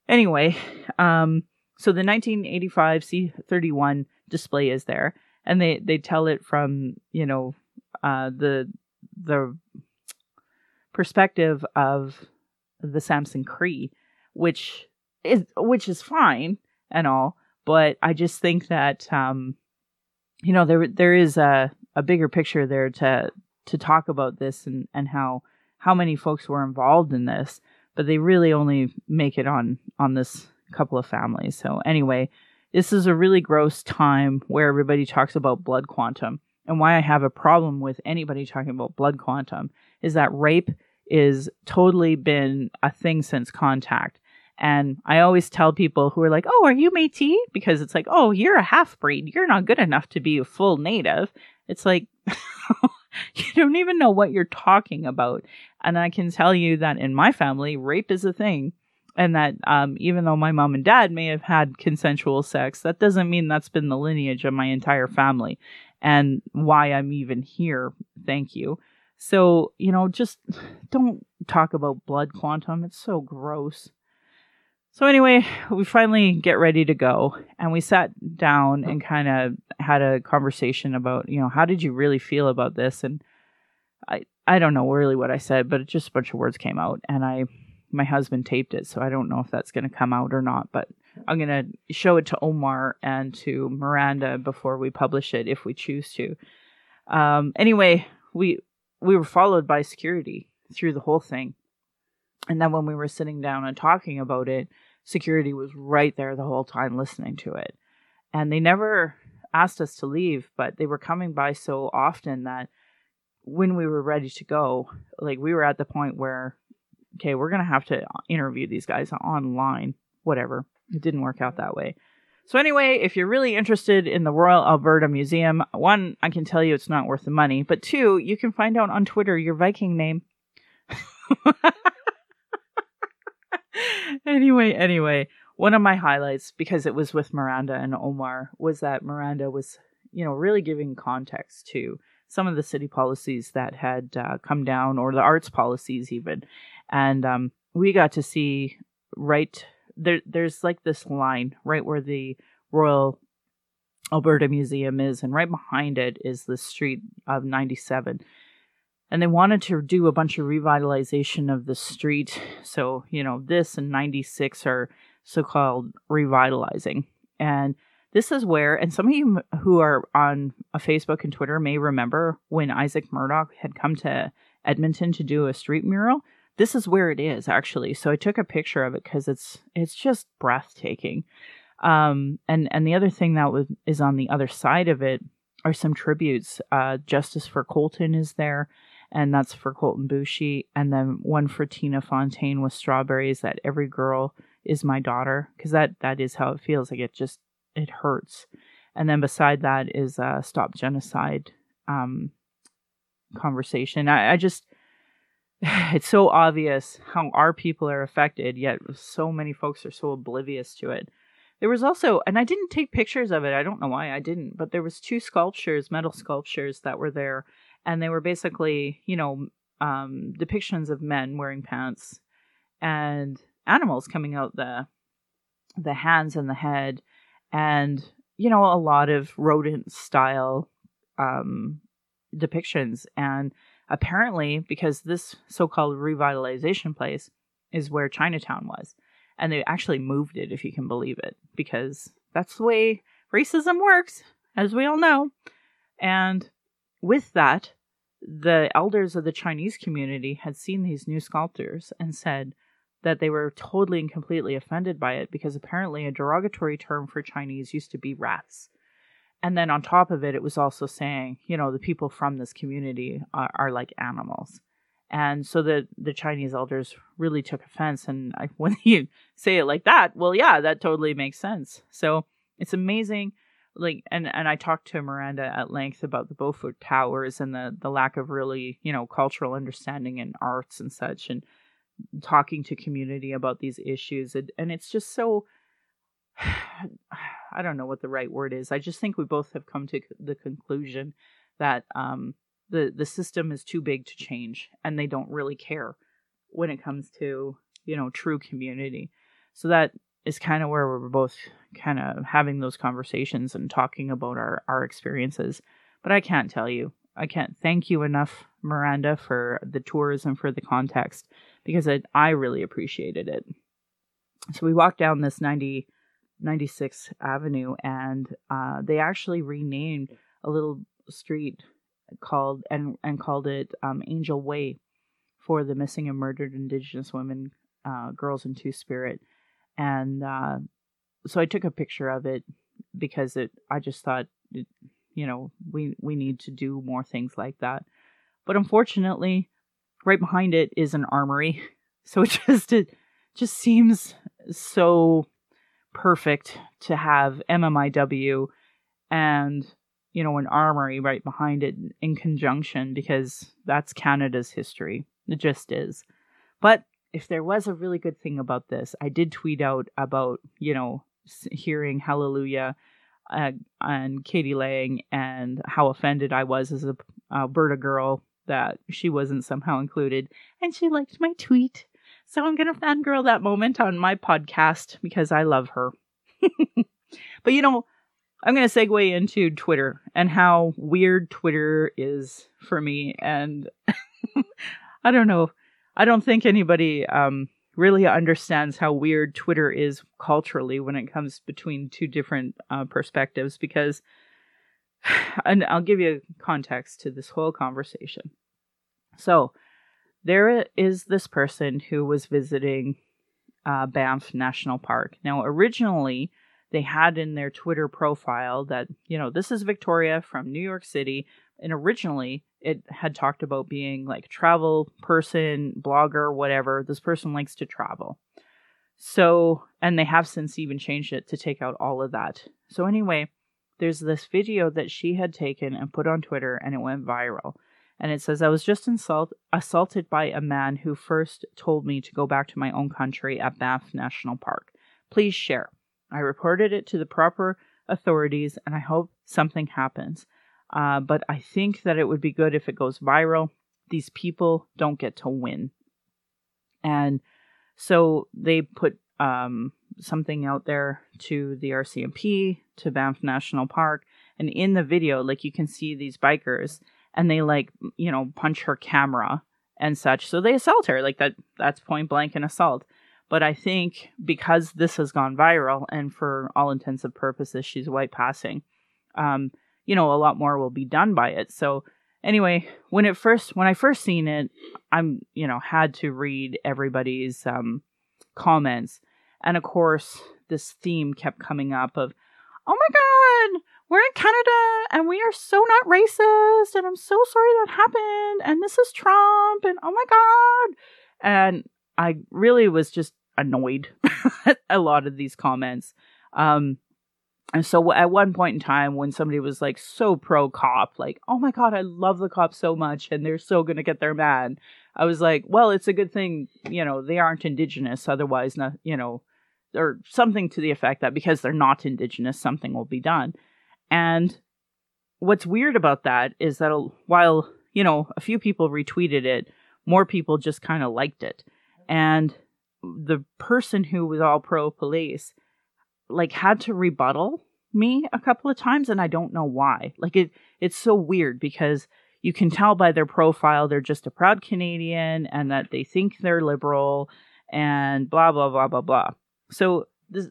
Anyway, um, so the 1985 C31 display is there, and they, they tell it from, you know, uh, the, the perspective of the Samson Cree, which is, which is fine and all but I just think that um, you know there there is a a bigger picture there to to talk about this and and how how many folks were involved in this, but they really only make it on on this couple of families. So anyway, this is a really gross time where everybody talks about blood quantum. and why I have a problem with anybody talking about blood quantum is that rape is totally been a thing since contact. And I always tell people who are like, "Oh, are you Métis?" Because it's like, "Oh, you're a half breed. You're not good enough to be a full native." It's like [LAUGHS] you don't even know what you're talking about. And I can tell you that in my family, rape is a thing. And that um, even though my mom and dad may have had consensual sex, that doesn't mean that's been the lineage of my entire family and why I'm even here. Thank you. So, you know, just [SIGHS] don't talk about blood quantum. It's so gross. So anyway, we finally get ready to go and we sat down and kind of had a conversation about, you know, how did you really feel about this? And I I don't know really what I said, but it just a bunch of words came out and I my husband taped it, so I don't know if that's going to come out or not, but I'm going to show it to Omar and to Miranda before we publish it if we choose to. Um anyway, we we were followed by security through the whole thing. And then when we were sitting down and talking about it, security was right there the whole time listening to it. And they never asked us to leave, but they were coming by so often that when we were ready to go, like we were at the point where, okay, we're going to have to uh, interview these guys online, whatever. It didn't work out that way. So, anyway, if you're really interested in the Royal Alberta Museum, one, I can tell you it's not worth the money, but two, you can find out on Twitter your Viking name. [LAUGHS] [LAUGHS] anyway, anyway, one of my highlights, because it was with Miranda and Omar, was that Miranda was, you know, really giving context to some of the city policies that had uh, come down, or the arts policies even, and um, we got to see right there. There's like this line right where the Royal Alberta Museum is, and right behind it is the street of 97 and they wanted to do a bunch of revitalization of the street. So, you know, this and 96 are so called revitalizing. And this is where, and some of you who are on a Facebook and Twitter may remember when Isaac Murdoch had come to Edmonton to do a street mural. This is where it is actually. So I took a picture of it because it's it's just breathtaking. Um, and and the other thing that was is on the other side of it are some tributes. Uh, Justice for Colton is there and that's for Colton Boushie, and then one for Tina Fontaine with Strawberries. That every girl is my daughter, because that that is how it feels. Like it just it hurts. And then beside that is a Stop Genocide um, conversation. I, I just [SIGHS] it's so obvious how our people are affected, yet so many folks are so oblivious to it. There was also, and I didn't take pictures of it. I don't know why I didn't, but there was two sculptures, metal sculptures that were there and they were basically, you know, um, depictions of men wearing pants and animals coming out the the hands and the head, and you know, a lot of rodent style um, depictions. And apparently, because this so-called revitalization place is where Chinatown was, and they actually moved it, if you can believe it, because that's the way racism works, as we all know. And with that, the elders of the Chinese community had seen these new sculptures and said that they were totally and completely offended by it because apparently a derogatory term for Chinese used to be rats. And then on top of it, it was also saying, you know, the people from this community are, are like animals. And so the, the Chinese elders really took offense. And I, [LAUGHS] when you say it like that, well, yeah, that totally makes sense. So it's amazing like and and I talked to Miranda at length about the Beaufort Towers and the the lack of really you know cultural understanding in arts and such and talking to community about these issues and, and it's just so [SIGHS] I don't know what the right word is. I just think we both have come to the conclusion that um, the the system is too big to change, and they don't really care when it comes to you know true community. So that is kind of where we're both kind of having those conversations and talking about our, our experiences. But I can't tell you. I can't thank you enough, Miranda, for the tours and for the context because it, I really appreciated it. So we walked down this 90, 96 Avenue and uh, they actually renamed a little street called and and called it um, Angel Way for the missing and murdered Indigenous women, uh, girls in Two Spirit and uh, so I took a picture of it because it. I just thought it, you know, we we need to do more things like that. But unfortunately, right behind it is an armory. [LAUGHS] So it just it just seems so perfect to have MMIW and you know an armory right behind it in conjunction because that's Canada's history. It just is. But if there was a really good thing about this, I did tweet out about, you know, hearing Hallelujah uh, and k.d. lang and how offended I was as a Alberta girl that she wasn't somehow included. And she liked my tweet. So I'm going to fangirl that moment on my podcast because I love her. [LAUGHS] but you know, I'm going to segue into Twitter and how weird Twitter is for me. And [LAUGHS] I don't know. I don't think anybody um, really understands how weird Twitter is culturally when it comes between two different uh, perspectives because, [SIGHS] and I'll give you context to this whole conversation. So, there is this person who was visiting uh, Banff National Park. Now, originally, they had in their Twitter profile that, you know, this is Victoria from New York City. And originally, it had talked about being like travel person, blogger, whatever. This person likes to travel. So, and they have since even changed it to take out all of that. So, anyway, there's this video that she had taken and put on Twitter and it went viral. And it says, I was just insult- assaulted by a man who first told me to go back to my own country at Banff National Park. Please share. I reported it to the proper authorities and I hope something happens. Uh, but I think that it would be good if it goes viral. These people don't get to win. And so they put um, something out there to the RCMP, to Banff National Park. And in the video, like you can see these bikers and they like, you know, punch her camera and such. So they assault her. Like that that's point blank an assault. But I think because this has gone viral and for all intents and purposes she's white passing, um, you know, a lot more will be done by it. So anyway, when it first when I first seen it, I'm, you know, had to read everybody's um comments. And of course, this theme kept coming up of, "Oh my god, we're in Canada and we are so not racist and I'm so sorry that happened and this is Trump and oh my god." And I really was just annoyed [LAUGHS] at a lot of these comments. Um and so at one point in time, when somebody was like so pro cop, like, oh my God, I love the cops so much and they're so going to get their man, I was like, well, it's a good thing, you know, they aren't indigenous. Otherwise, not, you know, or something to the effect that because they're not indigenous, something will be done. And what's weird about that is that while, you know, a few people retweeted it, more people just kind of liked it. And the person who was all pro police like had to rebuttal me a couple of times and I don't know why. Like it it's so weird because you can tell by their profile they're just a proud Canadian and that they think they're liberal and blah blah blah blah blah. So this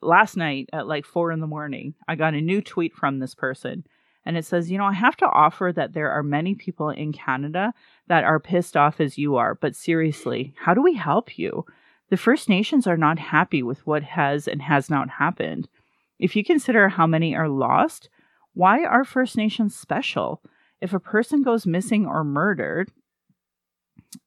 last night at like 4 in the morning, I got a new tweet from this person and it says, "You know, I have to offer that there are many people in Canada that are pissed off as you are, but seriously, how do we help you? The First Nations are not happy with what has and has not happened. If you consider how many are lost, why are First Nations special? If a person goes missing or murdered,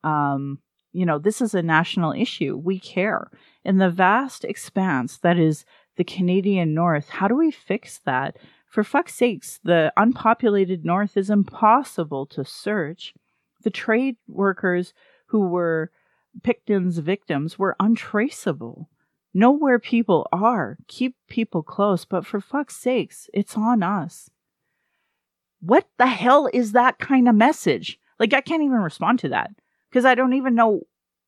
um, you know, this is a national issue. We care. In the vast expanse that is the Canadian North, how do we fix that? For fuck's sakes, the unpopulated North is impossible to search. The trade workers who were Picton's victims were untraceable. Know where people are. Keep people close, but for fuck's sakes, it's on us. What the hell is that kind of message? Like, I can't even respond to that because I don't even know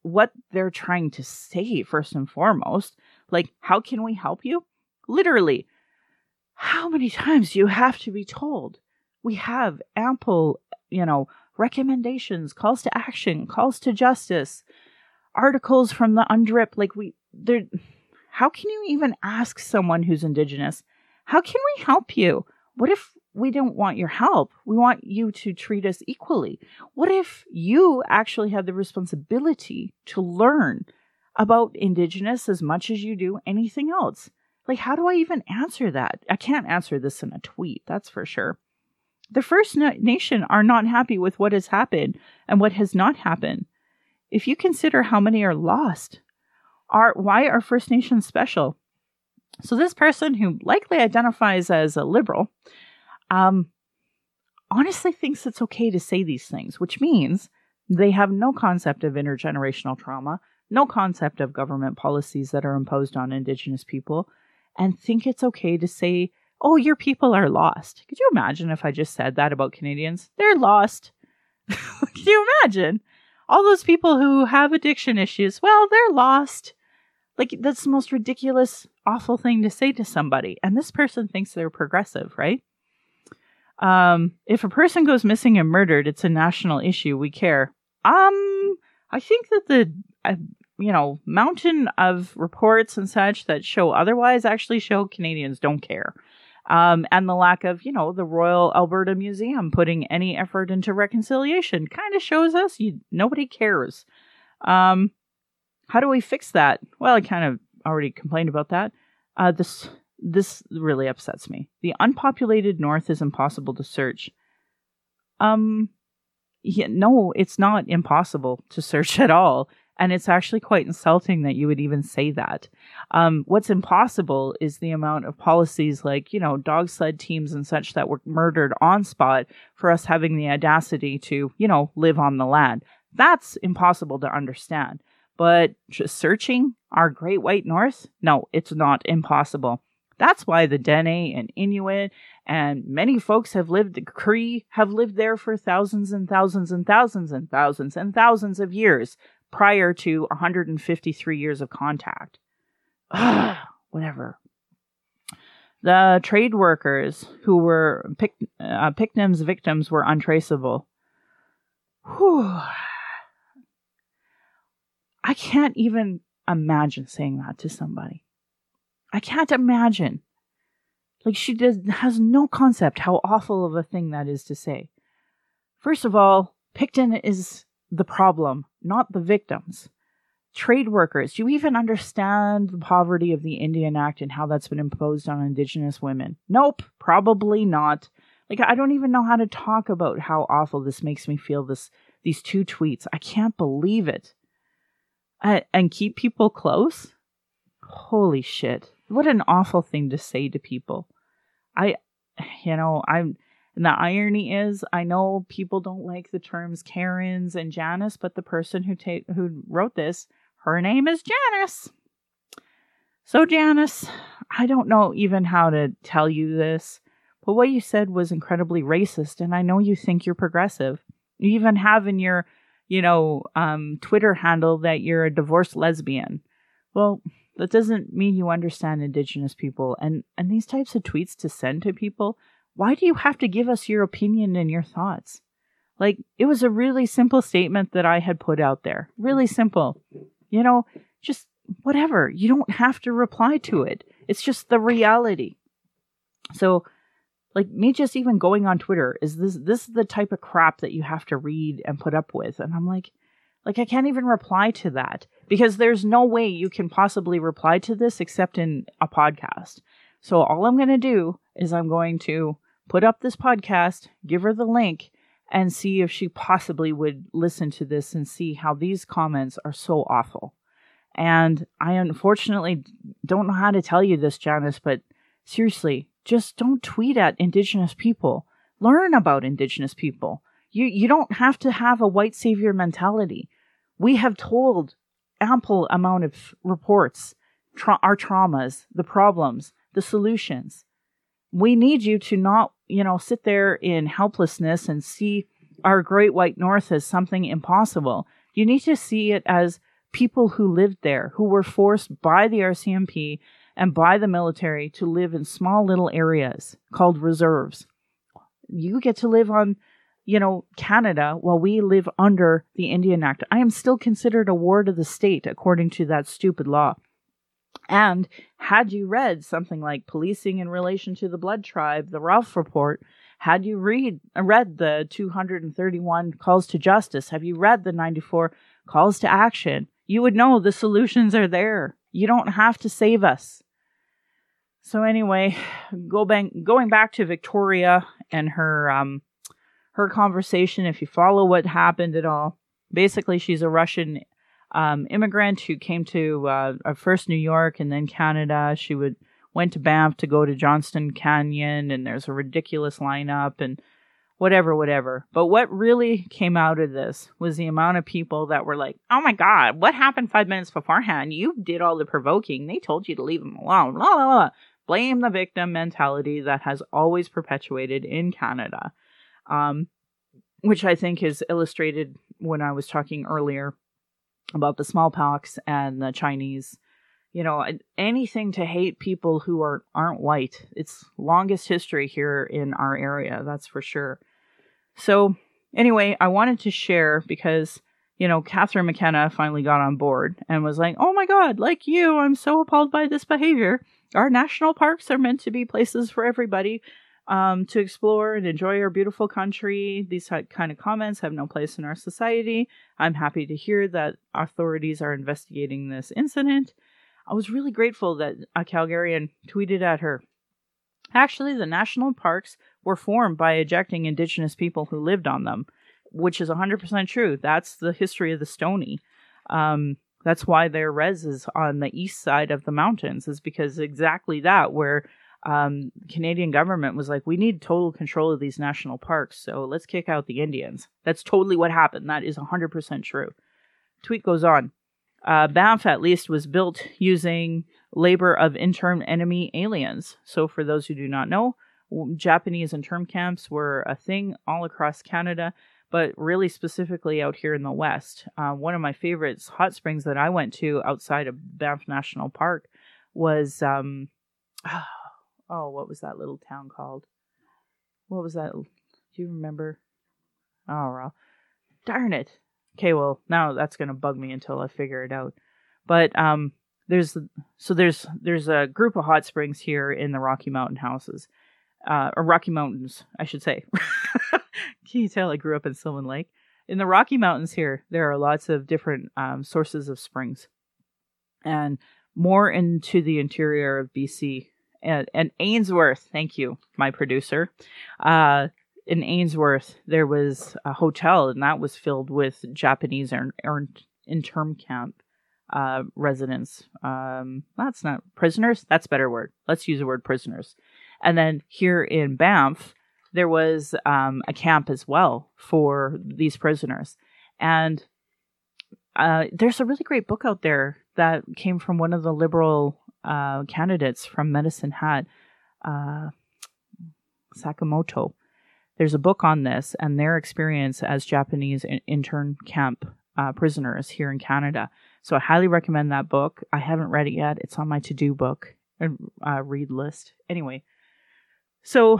what they're trying to say, first and foremost. Like, how can we help you? Literally, how many times do you have to be told? We have ample, you know, recommendations, calls to action, calls to justice, articles from the UNDRIP. Like we, there. How can you even ask someone who's indigenous? How can we help you? What if we don't want your help? We want you to treat us equally. What if you actually have the responsibility to learn about indigenous as much as you do anything else? Like, how do I even answer that? I can't answer this in a tweet, that's for sure. The First Nation are not happy with what has happened and what has not happened. If you consider how many are lost, are why are First Nations special? So this person who likely identifies as a liberal, um, honestly thinks it's okay to say these things, which means they have no concept of intergenerational trauma, no concept of government policies that are imposed on Indigenous people, and think it's okay to say, oh, your people are lost. Could you imagine if I just said that about Canadians? They're lost. [LAUGHS] Can you imagine? All those people who have addiction issues, well, they're lost. Like, that's the most ridiculous, awful thing to say to somebody. And this person thinks they're progressive, right? Um, if a person goes missing and murdered, it's a national issue. We care. Um, I think that the, uh, you know, mountain of reports and such that show otherwise actually show Canadians don't care. Um, and the lack of, you know, the Royal Alberta Museum putting any effort into reconciliation kind of shows us you nobody cares. Um, how do we fix that? Well, I kind of already complained about that. Uh, this this really upsets me. The unpopulated North is impossible to search. Um, yeah, no, it's not impossible to search [LAUGHS] at all. And it's actually quite insulting that you would even say that. Um, what's impossible is the amount of policies like, you know, dog sled teams and such that were murdered on spot for us having the audacity to, you know, live on the land. That's impossible to understand. But just searching our great white north, no, it's not impossible. That's why the Dene and Inuit and many folks have lived, the Cree have lived there for thousands and thousands and thousands and thousands and thousands of years prior to 153 years of contact. [SIGHS] Whatever. The trade workers who were Pic, uh, victims were untraceable. Whew. I can't even imagine saying that to somebody. I can't imagine. Like she does has no concept how awful of a thing that is to say. First of all, Picton is the problem, not the victims. Trade workers, do you even understand the poverty of the Indian Act and how that's been imposed on Indigenous women? Nope, probably not. Like I don't even know how to talk about how awful this makes me feel. This these two tweets, I can't believe it and keep people close. Holy shit. What an awful thing to say to people. I, you know, I'm, and the irony is, I know people don't like the terms Karens and Janice, but the person who ta- who wrote this, her name is Janice. So Janice, I don't know even how to tell you this, but what you said was incredibly racist, and I know you think you're progressive. You even have in your you know, um, Twitter handle that you're a divorced lesbian. Well, that doesn't mean you understand Indigenous people. And, and these types of tweets to send to people, why do you have to give us your opinion and your thoughts? Like, it was a really simple statement that I had put out there. Really simple. You know, just whatever. You don't have to reply to it. It's just the reality. So, like me just even going on Twitter is this this is the type of crap that you have to read and put up with and I'm like like I can't even reply to that because there's no way you can possibly reply to this except in a podcast. So all I'm going to do is I'm going to put up this podcast, give her the link and see if she possibly would listen to this and see how these comments are so awful. And I unfortunately don't know how to tell you this, Janice, but seriously, just don't tweet at indigenous people. Learn about indigenous people. You you don't have to have a white savior mentality. We have told ample amount of reports, tra- our traumas, the problems, the solutions. We need you to not, you know, sit there in helplessness and see our great white north as something impossible. You need to see it as people who lived there, who were forced by the RCMP and by the military to live in small little areas called reserves. You get to live on, you know, Canada while we live under the Indian Act. I am still considered a ward of the state according to that stupid law. And had you read something like Policing in Relation to the Blood Tribe, the Rolf Report, had you read read the 231 calls to justice, have you read the 94 calls to action, you would know the solutions are there. You don't have to save us. So anyway, go back, going back to Victoria and her um, her conversation. If you follow what happened at all, basically she's a Russian um, immigrant who came to uh, first New York and then Canada. She would went to Banff to go to Johnston Canyon, and there's a ridiculous lineup and whatever, whatever. But what really came out of this was the amount of people that were like, "Oh my God, what happened five minutes beforehand? You did all the provoking. They told you to leave them alone." Blame the victim mentality that has always perpetuated in Canada, um, which I think is illustrated when I was talking earlier about the smallpox and the Chinese. You know, anything to hate people who are aren't white. It's longest history here in our area, that's for sure. So, anyway, I wanted to share because you know, Catherine McKenna finally got on board and was like, "Oh my God, like you, I'm so appalled by this behavior. Our national parks are meant to be places for everybody um, to explore and enjoy our beautiful country. These kind of comments have no place in our society. I'm happy to hear that authorities are investigating this incident. I was really grateful that a Calgarian tweeted at her. Actually, the national parks were formed by ejecting Indigenous people who lived on them, which is 100% true. That's the history of the Stoney. Um, that's why their res is on the east side of the mountains, is because exactly that, where um, Canadian government was like, we need total control of these national parks, so let's kick out the Indians. That's totally what happened. That is 100% true. Tweet goes on. Uh, Banff, at least, was built using labor of interned enemy aliens. So, for those who do not know, Japanese intern camps were a thing all across Canada, but really specifically out here in the West. Uh, one of my favorites, hot springs that I went to outside of Banff National Park, was um, [SIGHS] oh, what was that little town called? What was that? Do you remember? Oh, well, darn it. Okay, well, now that's gonna bug me until I figure it out. But um, there's so there's there's a group of hot springs here in the Rocky Mountain houses, uh, or Rocky Mountains, I should say. [LAUGHS] Can you tell I grew up in Sylvan Lake? In the Rocky Mountains here, there are lots of different um, sources of springs, and more into the interior of BC and, and Ainsworth. Thank you, my producer. Uh, in Ainsworth, there was a hotel, and that was filled with Japanese or, intern camp uh, residents. Um, that's not prisoners. That's a better word. Let's use the word prisoners. And then here in Banff, there was um, a camp as well for these prisoners. And uh, there's a really great book out there that came from one of the liberal uh, candidates from Medicine Hat, uh, Sakamoto. There's a book on this and their experience as Japanese in- intern camp uh, prisoners here in Canada. So I highly recommend that book. I haven't read it yet. It's on my to-do book and uh, read list. Anyway, so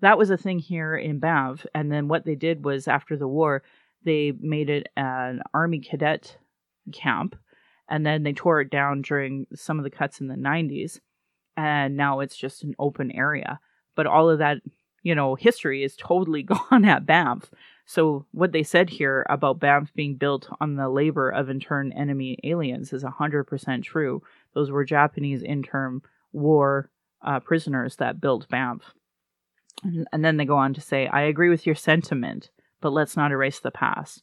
that was a thing here in Banff. And then what they did was after the war, they made it an army cadet camp and then they tore it down during some of the cuts in the 90s and now it's just an open area. But all of that you know history is totally [LAUGHS] gone at banff. So what they said here about banff being built on the labor of intern enemy aliens is 100% true. Those were japanese intern war uh, prisoners that built banff. And, and then they go on to say i agree with your sentiment but let's not erase the past.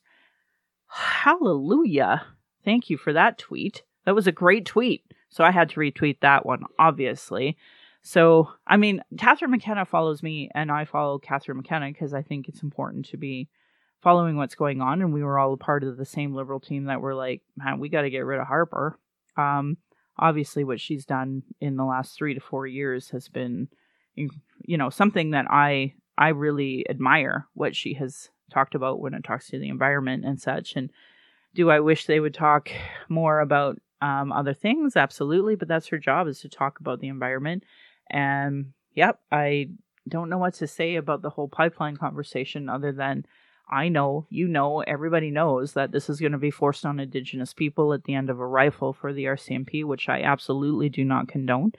[SIGHS] Hallelujah Thank you for that tweet. That was a great tweet. So I had to retweet that one, obviously. So, I mean, Catherine McKenna follows me, and I follow Catherine McKenna because I think it's important to be following what's going on. And we were all a part of the same liberal team that were like, man, we got to get rid of Harper. Um, obviously, what she's done in the last three to four years has been, you know, something that I I really admire. What she has talked about when it talks to the environment and such, and do I wish they would talk more about um, other things? Absolutely, but that's her job is to talk about the environment. And yep, I don't know what to say about the whole pipeline conversation other than I know, you know, everybody knows that this is going to be forced on Indigenous people at the end of a rifle for the RCMP, which I absolutely do not condone.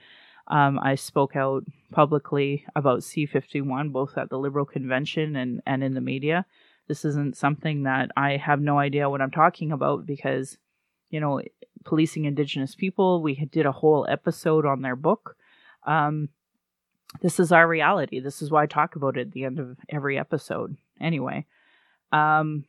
Um, I spoke out publicly about C51, both at the Liberal Convention and, and in the media. This isn't something that I have no idea what I'm talking about because, you know, policing Indigenous people, we did a whole episode on their book. Um, this is our reality. This is why I talk about it at the end of every episode. Anyway, um,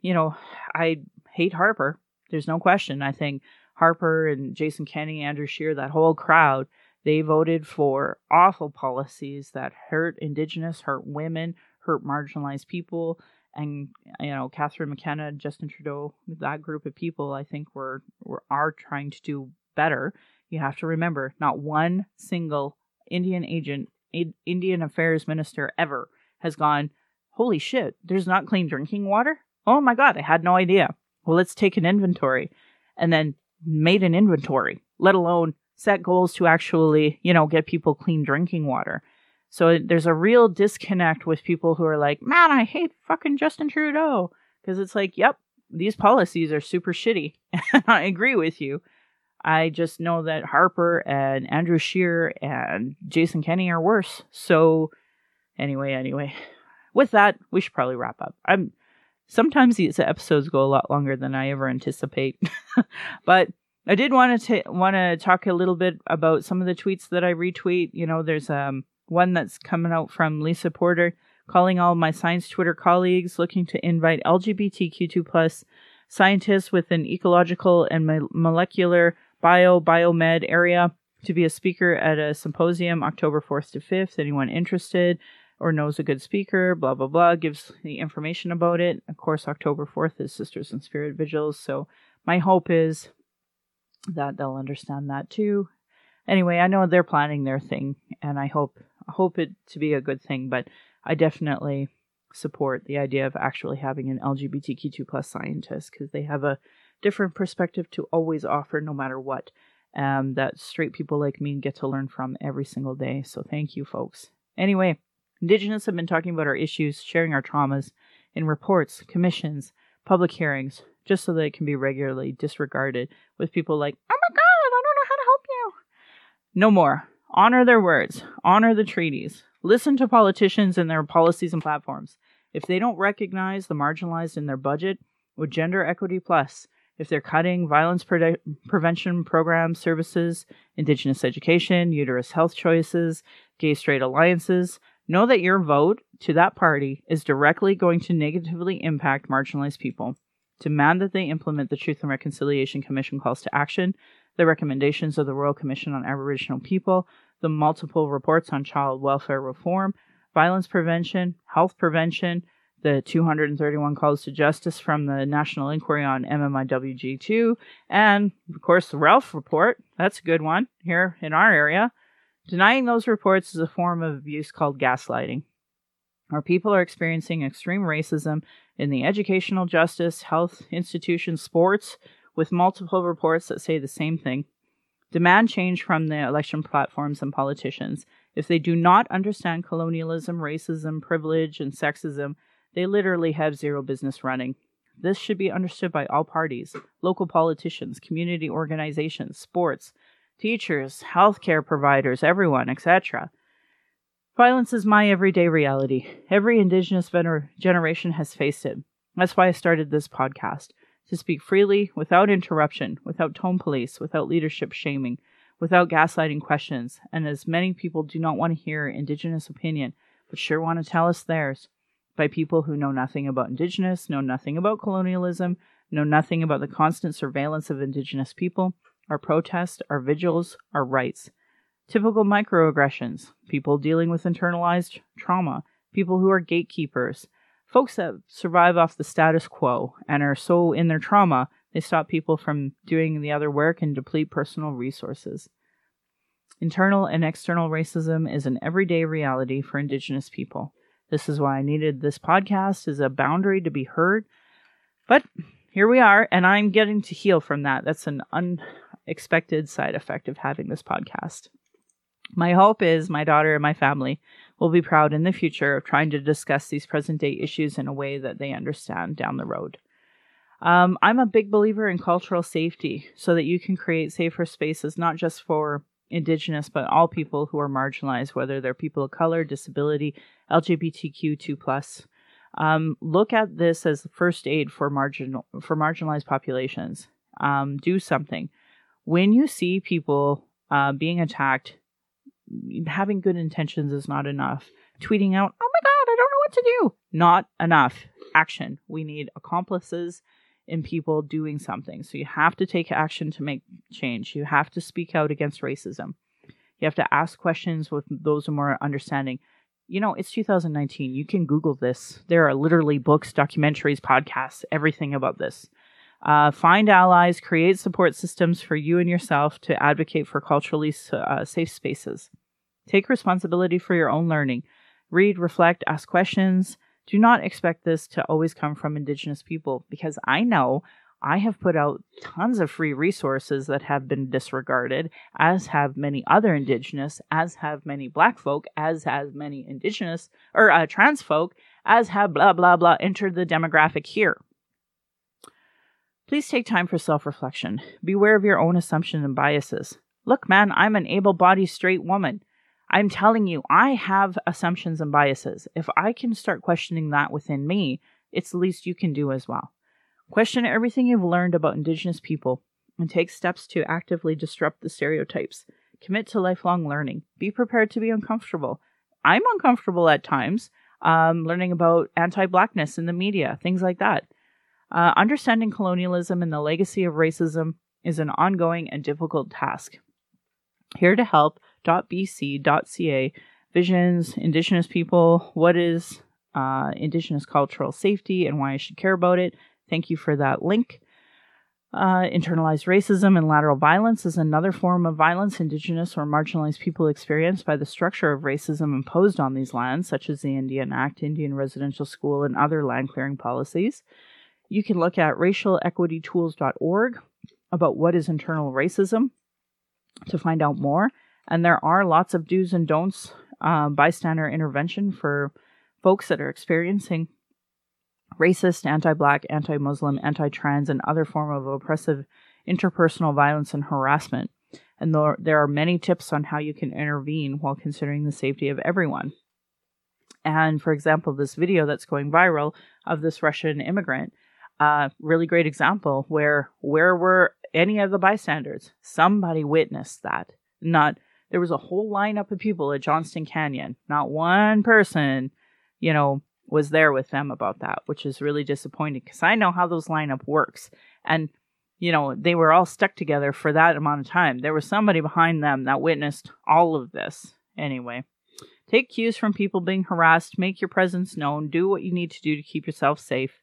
you know, I hate Harper. There's no question. I think Harper and Jason Kenney, Andrew Scheer, that whole crowd, they voted for awful policies that hurt Indigenous, hurt women, hurt marginalized people. And you know, Catherine McKenna, Justin Trudeau, that group of people, I think were, were are trying to do better. You have to remember, not one single Indian agent, Indian Affairs Minister ever has gone, Holy shit, there's not clean drinking water? Oh my God, I had no idea. Well, let's take an inventory and then made an inventory, let alone set goals to actually, you know, get people clean drinking water. So there's a real disconnect with people who are like, man, I hate fucking Justin Trudeau. Because it's like, yep, these policies are super shitty. And [LAUGHS] I agree with you. I just know that Harper and Andrew Scheer and Jason Kenney are worse. So anyway, anyway, with that, we should probably wrap up. I'm sometimes these episodes go a lot longer than I ever anticipate, [LAUGHS] but I did want to want to talk a little bit about some of the tweets that I retweet. You know, there's um one that's coming out from Lisa Porter calling all my science Twitter colleagues looking to invite LGBTQ2 plus scientists with an ecological and molecular bio biomed area to be a speaker at a symposium October 4th to 5th. Anyone interested or knows a good speaker, blah, blah, blah, gives the information about it. Of course, October 4th is Sisters in Spirit Vigils. So my hope is that they'll understand that too. Anyway, I know they're planning their thing and I hope hope it to be a good thing, but I definitely support the idea of actually having an LGBTQ2 plus scientist because they have a different perspective to always offer no matter what um, that straight people like me get to learn from every single day. So thank you, folks. Anyway, Indigenous have been talking about our issues, sharing our traumas in reports, commissions, public hearings, just so that it can be regularly disregarded with people like, oh my God, I don't know how to help you. No more. Honor their words, honor the treaties, listen to politicians and their policies and platforms. If they don't recognize the marginalized in their budget with Gender Equity Plus, if they're cutting violence pre- prevention programs, services, Indigenous education, uterus health choices, gay straight alliances, know that your vote to that party is directly going to negatively impact marginalized people. Demand that they implement the Truth and Reconciliation Commission calls to action, the recommendations of the Royal Commission on Aboriginal People, the multiple reports on child welfare reform, violence prevention, health prevention, the 231 calls to justice from the National Inquiry on MMIWG2, and of course the Rolf report. That's a good one here in our area. Denying those reports is a form of abuse called gaslighting. Our people are experiencing extreme racism in the educational justice, health, institutions, sports, with multiple reports that say the same thing. Demand change from the election platforms and politicians. If they do not understand colonialism, racism, privilege, and sexism, they literally have zero business running. This should be understood by all parties local politicians, community organizations, sports, teachers, healthcare providers, everyone, etc. Violence is my everyday reality. Every Indigenous vener- generation has faced it. That's why I started this podcast to speak freely, without interruption, without tone police, without leadership shaming, without gaslighting questions. And as many people do not want to hear Indigenous opinion, but sure want to tell us theirs, by people who know nothing about Indigenous, know nothing about colonialism, know nothing about the constant surveillance of Indigenous people, our protests, our vigils, our rights. Typical microaggressions, people dealing with internalized trauma, people who are gatekeepers, folks that survive off the status quo and are so in their trauma they stop people from doing the other work and deplete personal resources. Internal and external racism is an everyday reality for Indigenous people. This is why I needed this podcast as a boundary to be heard. But here we are, and I'm getting to heal from that. That's an unexpected side effect of having this podcast. My hope is my daughter and my family will be proud in the future of trying to discuss these present day issues in a way that they understand down the road. Um, I'm a big believer in cultural safety so that you can create safer spaces, not just for Indigenous, but all people who are marginalized, whether they're people of color, disability, LGBTQ2+. Um, look at this as first aid for marginal for marginalized populations. Um, do something. When you see people uh, being attacked, having good intentions is not enough. Tweeting out, oh my God, I don't know what to do. Not enough. Action. We need accomplices in people doing something. So you have to take action to make change. You have to speak out against racism. You have to ask questions with those who are more understanding. You know, it's 2019. You can Google this. There are literally books, documentaries, podcasts, everything about this. Uh, find allies, create support systems for you and yourself to advocate for culturally uh, safe spaces. Take responsibility for your own learning. Read, reflect, ask questions. Do not expect this to always come from Indigenous people because I know I have put out tons of free resources that have been disregarded, as have many other Indigenous, as have many Black folk, as have many Indigenous or uh, trans folk, as have blah, blah, blah entered the demographic here. Please take time for self reflection. Beware of your own assumptions and biases. Look, man, I'm an able bodied straight woman. I'm telling you, I have assumptions and biases. If I can start questioning that within me, it's the least you can do as well. Question everything you've learned about Indigenous people and take steps to actively disrupt the stereotypes. Commit to lifelong learning. Be prepared to be uncomfortable. I'm uncomfortable at times, um, learning about anti blackness in the media, things like that. Uh, understanding colonialism and the legacy of racism is an ongoing and difficult task. Here to help .bc.ca visions Indigenous people. What is uh, Indigenous cultural safety and why I should care about it? Thank you for that link. Uh, internalized racism and lateral violence is another form of violence Indigenous or marginalized people experience by the structure of racism imposed on these lands, such as the Indian Act, Indian Residential School, and other land clearing policies. You can look at racialequitytools.org about what is internal racism to find out more. And there are lots of do's and don'ts uh, bystander intervention for folks that are experiencing racist, anti black, anti Muslim, anti trans, and other form of oppressive interpersonal violence and harassment. And there, there are many tips on how you can intervene while considering the safety of everyone. And for example, this video that's going viral of this Russian immigrant, uh, really great example where where were any of the bystanders? Somebody witnessed that. Not there was a whole lineup of people at Johnston Canyon. Not one person, you know, was there with them about that, which is really disappointing because I know how those lineup works. And, you know, they were all stuck together for that amount of time. There was somebody behind them that witnessed all of this. Anyway, take cues from people being harassed, make your presence known, do what you need to do to keep yourself safe.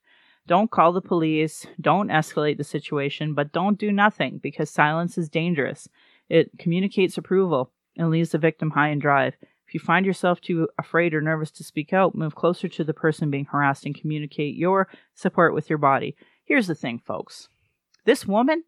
Don't call the police, don't escalate the situation, but don't do nothing because silence is dangerous. It communicates approval and leaves the victim high and dry. If you find yourself too afraid or nervous to speak out, move closer to the person being harassed and communicate your support with your body. Here's the thing, folks. This woman,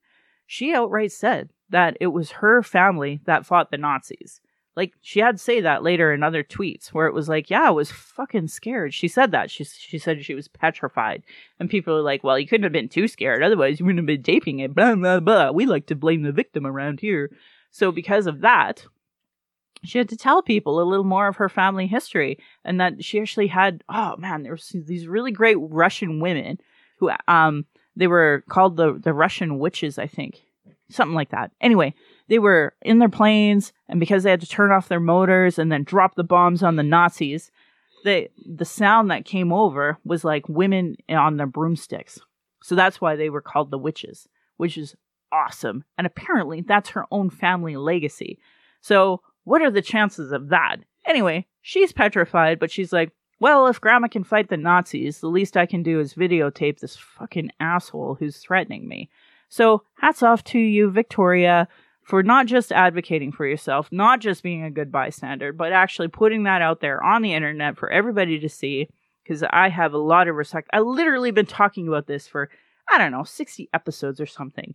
she outright said that it was her family that fought the Nazis. Like she had to say that later in other tweets where it was like, yeah, I was fucking scared. She said that. She she said she was petrified. And people were like, well, you couldn't have been too scared. Otherwise, you wouldn't have been taping it. Blah, blah, blah. We like to blame the victim around here. So because of that, she had to tell people a little more of her family history and that she actually had oh man there was these really great russian women who um they were called the the russian witches i think something like that anyway they were in their planes and because they had to turn off their motors and then drop the bombs on the nazis they the sound that came over was like women on their broomsticks so that's why they were called the witches which is awesome and apparently that's her own family legacy so what are the chances of that? Anyway, she's petrified, but she's like, well, if Grandma can fight the Nazis, the least I can do is videotape this fucking asshole who's threatening me. So, hats off to you, Victoria, for not just advocating for yourself, not just being a good bystander, but actually putting that out there on the internet for everybody to see. Because I have a lot of respect. I literally been talking about this for, I don't know, 60 episodes or something.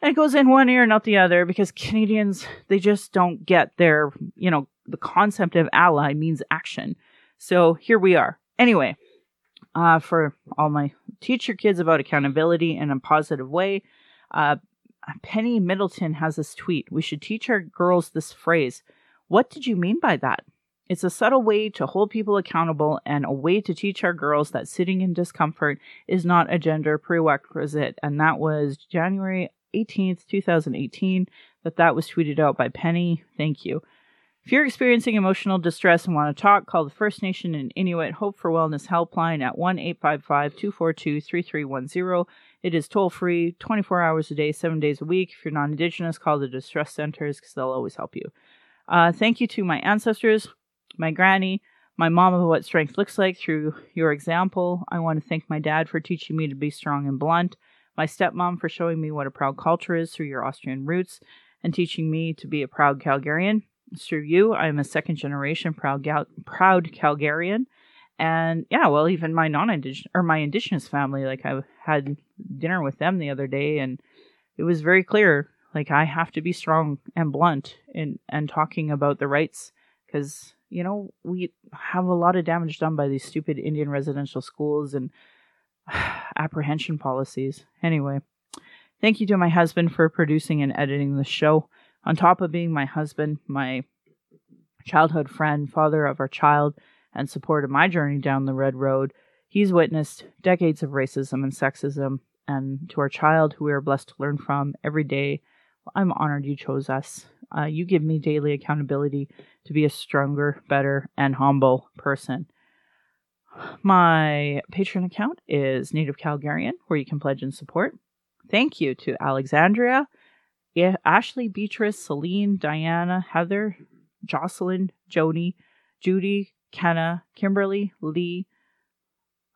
And it goes in one ear and out the other because Canadians, they just don't get their, you know, the concept of ally means action. So here we are. Anyway, uh, for all my teach your kids about accountability in a positive way. Uh, Penny Middleton has this tweet. We should teach our girls this phrase. What did you mean by that? It's a subtle way to hold people accountable and a way to teach our girls that sitting in discomfort is not a gender prerequisite. And that was January 18th, 2018, that that was tweeted out by Penny. Thank you. If you're experiencing emotional distress and want to talk, call the First Nation and Inuit Hope for Wellness helpline at 1 855 242 3310. It is toll free, 24 hours a day, 7 days a week. If you're non Indigenous, call the distress centers because they'll always help you. Uh, thank you to my ancestors, my granny, my mom of what strength looks like through your example. I want to thank my dad for teaching me to be strong and blunt, my stepmom for showing me what a proud culture is through your Austrian roots and teaching me to be a proud Calgarian. Through you, I am a second generation proud Gal- proud Calgarian. And yeah, well, even my non-indigenous or my indigenous family, like I've had dinner with them the other day, and it was very clear, like I have to be strong and blunt in and talking about the rights, because you know we have a lot of damage done by these stupid Indian residential schools and [SIGHS] apprehension policies. Anyway, thank you to my husband for producing and editing the show. On top of being my husband, my childhood friend, father of our child, and support of my journey down the red road, he's witnessed decades of racism and sexism. And to our child, who we are blessed to learn from every day, I'm honored you chose us. Uh, you give me daily accountability to be a stronger, better, and humble person. My Patreon account is Native Calgarian, where you can pledge and support. Thank you to Alexandria, Ashley, Beatrice, Celine, Diana, Heather, Jocelyn, Joni, Judy, Kenna, Kimberly, Lee,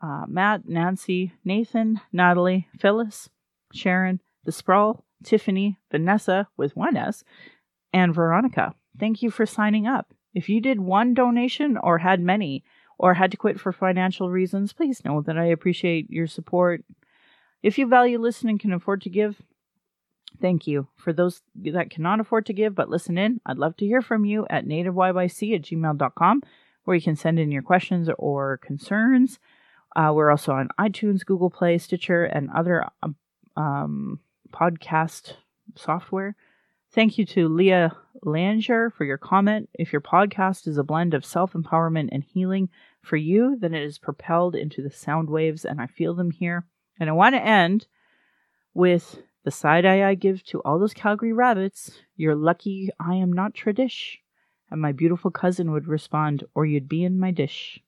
uh, Matt, Nancy, Nathan, Natalie, Phyllis, Sharon, The Sprawl, Tiffany, Vanessa with one S, and Veronica. Thank you for signing up. If you did one donation or had many, or had to quit for financial reasons, please know that I appreciate your support. If you value listening and can afford to give, Thank you. For those that cannot afford to give but listen in, I'd love to hear from you at nativeyyc at gmail.com, where you can send in your questions or concerns. Uh, we're also on iTunes, Google Play, Stitcher, and other um, um podcast software. Thank you to Leah Langer for your comment. If your podcast is a blend of self empowerment and healing for you, then it is propelled into the sound waves, and I feel them here. And I want to end with the side eye I give to all those Calgary rabbits, you're lucky I am not tradish. And my beautiful cousin would respond, or you'd be in my dish.